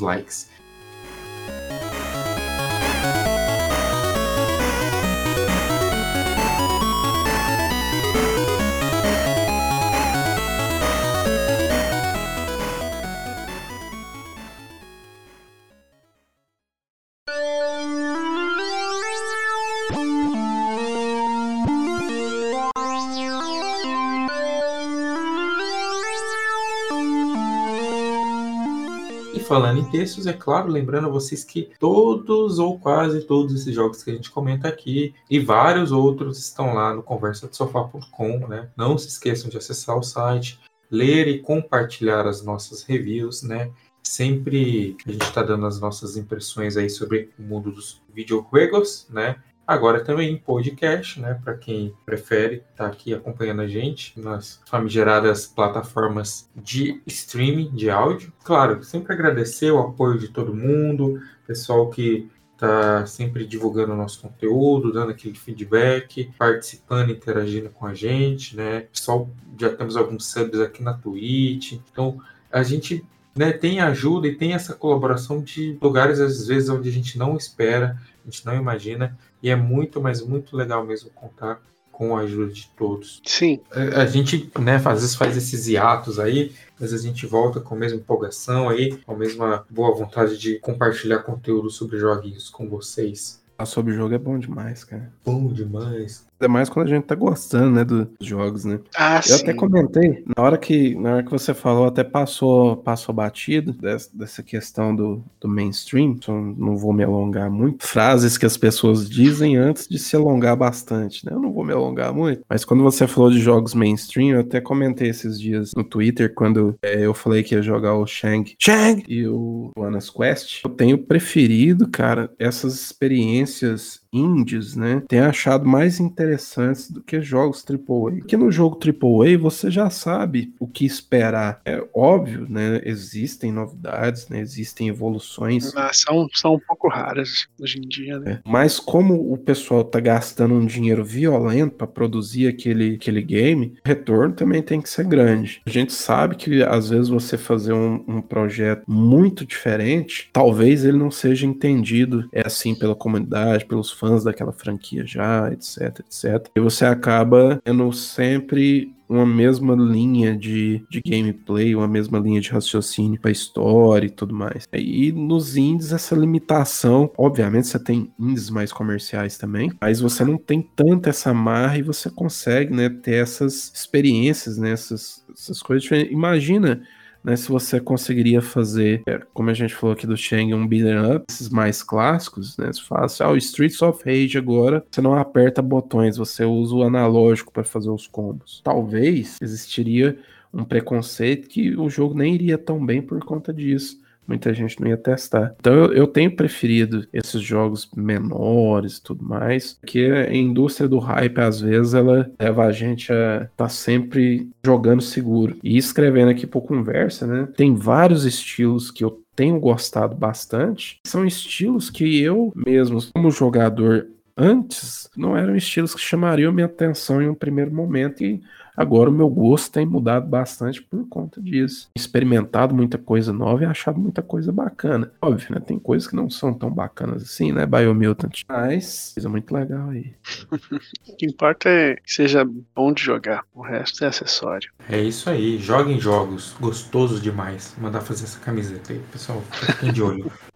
textos, é claro, lembrando a vocês que todos ou quase todos esses jogos que a gente comenta aqui e vários outros estão lá no conversadosofá.com, né? Não se esqueçam de acessar o site, ler e compartilhar as nossas reviews, né? Sempre a gente está dando as nossas impressões aí sobre o mundo dos videojuegos, né? Agora também em podcast, né? Para quem prefere estar aqui acompanhando a gente nas famigeradas plataformas de streaming de áudio. Claro, sempre agradecer o apoio de todo mundo, pessoal que tá sempre divulgando o nosso conteúdo, dando aquele feedback, participando, interagindo com a gente, né? Pessoal, já temos alguns subs aqui na Twitch. Então, a gente né, tem ajuda e tem essa colaboração de lugares, às vezes, onde a gente não espera, a gente não imagina, e é muito, mas muito legal mesmo contar com a ajuda de todos. Sim. A a gente, né, às vezes faz esses hiatos aí, mas a gente volta com a mesma empolgação aí, com a mesma boa vontade de compartilhar conteúdo sobre joguinhos com vocês. Falar sobre o jogo é bom demais, cara. Bom demais. Ainda mais quando a gente tá gostando, né, dos jogos, né? Ah, Eu sim. até comentei, na hora que, na hora que você falou, até passou, passou batido dessa, dessa questão do, do mainstream. Então, não vou me alongar muito. Frases que as pessoas dizem antes de se alongar bastante, né? Eu não vou me alongar muito. Mas quando você falou de jogos mainstream, eu até comentei esses dias no Twitter, quando é, eu falei que ia jogar o Shang, Shang e o Anna's Quest. Eu tenho preferido, cara, essas experiências indies, né? Tenho achado mais interessantes do que jogos AAA. Porque no jogo AAA você já sabe o que esperar. É óbvio, né? Existem novidades, né? Existem evoluções. Mas são, são um pouco raras hoje em dia, né? É. Mas como o pessoal tá gastando um dinheiro violento para produzir aquele, aquele game, o retorno também tem que ser grande. A gente sabe que às vezes você fazer um, um projeto muito diferente, talvez ele não seja entendido é assim pela comunidade, pelos fãs daquela franquia já, etc, etc. E você acaba tendo sempre uma mesma linha de, de gameplay, uma mesma linha de raciocínio pra história e tudo mais. E nos indies, essa limitação, obviamente você tem indies mais comerciais também, mas você não tem tanta essa marra e você consegue, né, ter essas experiências, né, essas, essas coisas diferentes. Imagina né, se você conseguiria fazer, é, como a gente falou aqui do Shang, um beat'em up, esses mais clássicos, né? Você fala assim, ah, o Streets of Rage agora, você não aperta botões, você usa o analógico para fazer os combos. Talvez existiria um preconceito que o jogo nem iria tão bem por conta disso. Muita gente não ia testar. Então eu, eu tenho preferido esses jogos menores e tudo mais, porque a indústria do hype, às vezes, ela leva a gente a estar sempre jogando seguro. E escrevendo aqui por conversa, né? Tem vários estilos que eu tenho gostado bastante. São estilos que eu mesmo, como jogador antes, não eram estilos que chamariam minha atenção em um primeiro momento. E Agora o meu gosto tem mudado bastante por conta disso. Experimentado muita coisa nova e achado muita coisa bacana. Óbvio, né? Tem coisas que não são tão bacanas assim, né? Biomutant. Mas, coisa muito legal aí. O que importa é que seja bom de jogar. O resto é acessório. É isso aí, joguem jogos, gostoso demais. Vou mandar fazer essa camiseta aí, pessoal, fiquem de olho.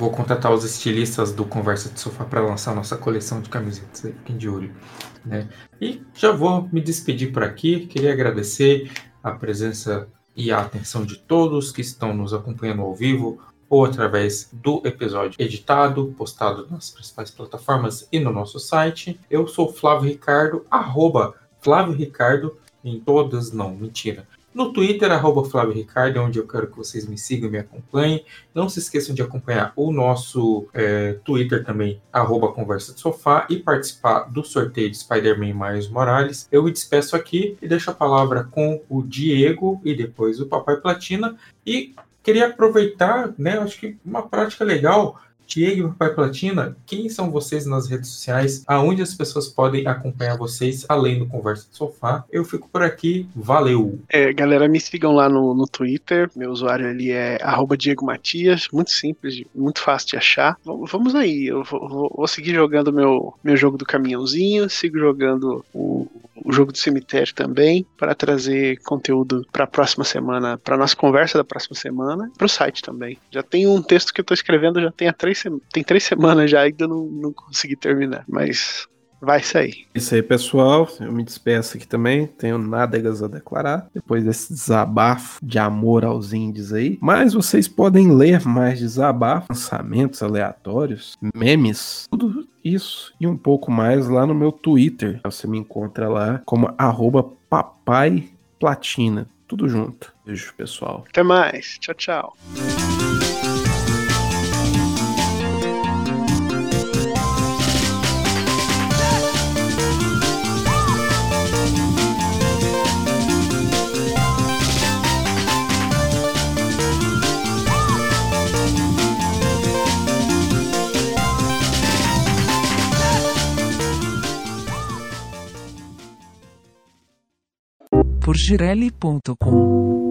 Vou contratar os estilistas do Conversa de Sofá para lançar nossa coleção de camisetas aí, fiquem de olho. Né? E já vou me despedir por aqui, queria agradecer a presença e a atenção de todos que estão nos acompanhando ao vivo ou através do episódio editado, postado nas principais plataformas e no nosso site. Eu sou Flávio Ricardo, arroba Flávio Ricardo, em todas, não, mentira. No Twitter, arroba Flávio Ricardo, é onde eu quero que vocês me sigam e me acompanhem. Não se esqueçam de acompanhar o nosso é, Twitter também, arroba Conversa de Sofá, e participar do sorteio de Spider-Man Miles Morales. Eu me despeço aqui e deixo a palavra com o Diego e depois o Papai Platina. E queria aproveitar, né, acho que uma prática legal Diego e Platina, quem são vocês nas redes sociais? Aonde as pessoas podem acompanhar vocês, além do Conversa do Sofá? Eu fico por aqui, valeu! É, galera, me sigam lá no, no Twitter. Meu usuário ali é Diego Matias. Muito simples, muito fácil de achar. V- Vamos aí, eu vou, vou- vou seguir jogando meu, meu jogo do caminhãozinho, sigo jogando o, o jogo do cemitério também, para trazer conteúdo para a próxima semana, para nossa conversa da próxima semana, para o site também. Já tem um texto que eu tô escrevendo, já tem, há três, tem três semanas já, ainda não, não consegui terminar, mas vai sair. Isso aí, pessoal. Eu me despeço aqui também. Tenho nádegas a declarar. Depois desse desabafo de amor aos índios aí. Mas vocês podem ler mais desabafos, lançamentos aleatórios, memes, tudo isso e um pouco mais lá no meu Twitter. Você me encontra lá como arroba papai platina. Tudo junto. Beijo, pessoal. Até mais, tchau, tchau. Porgirelli.com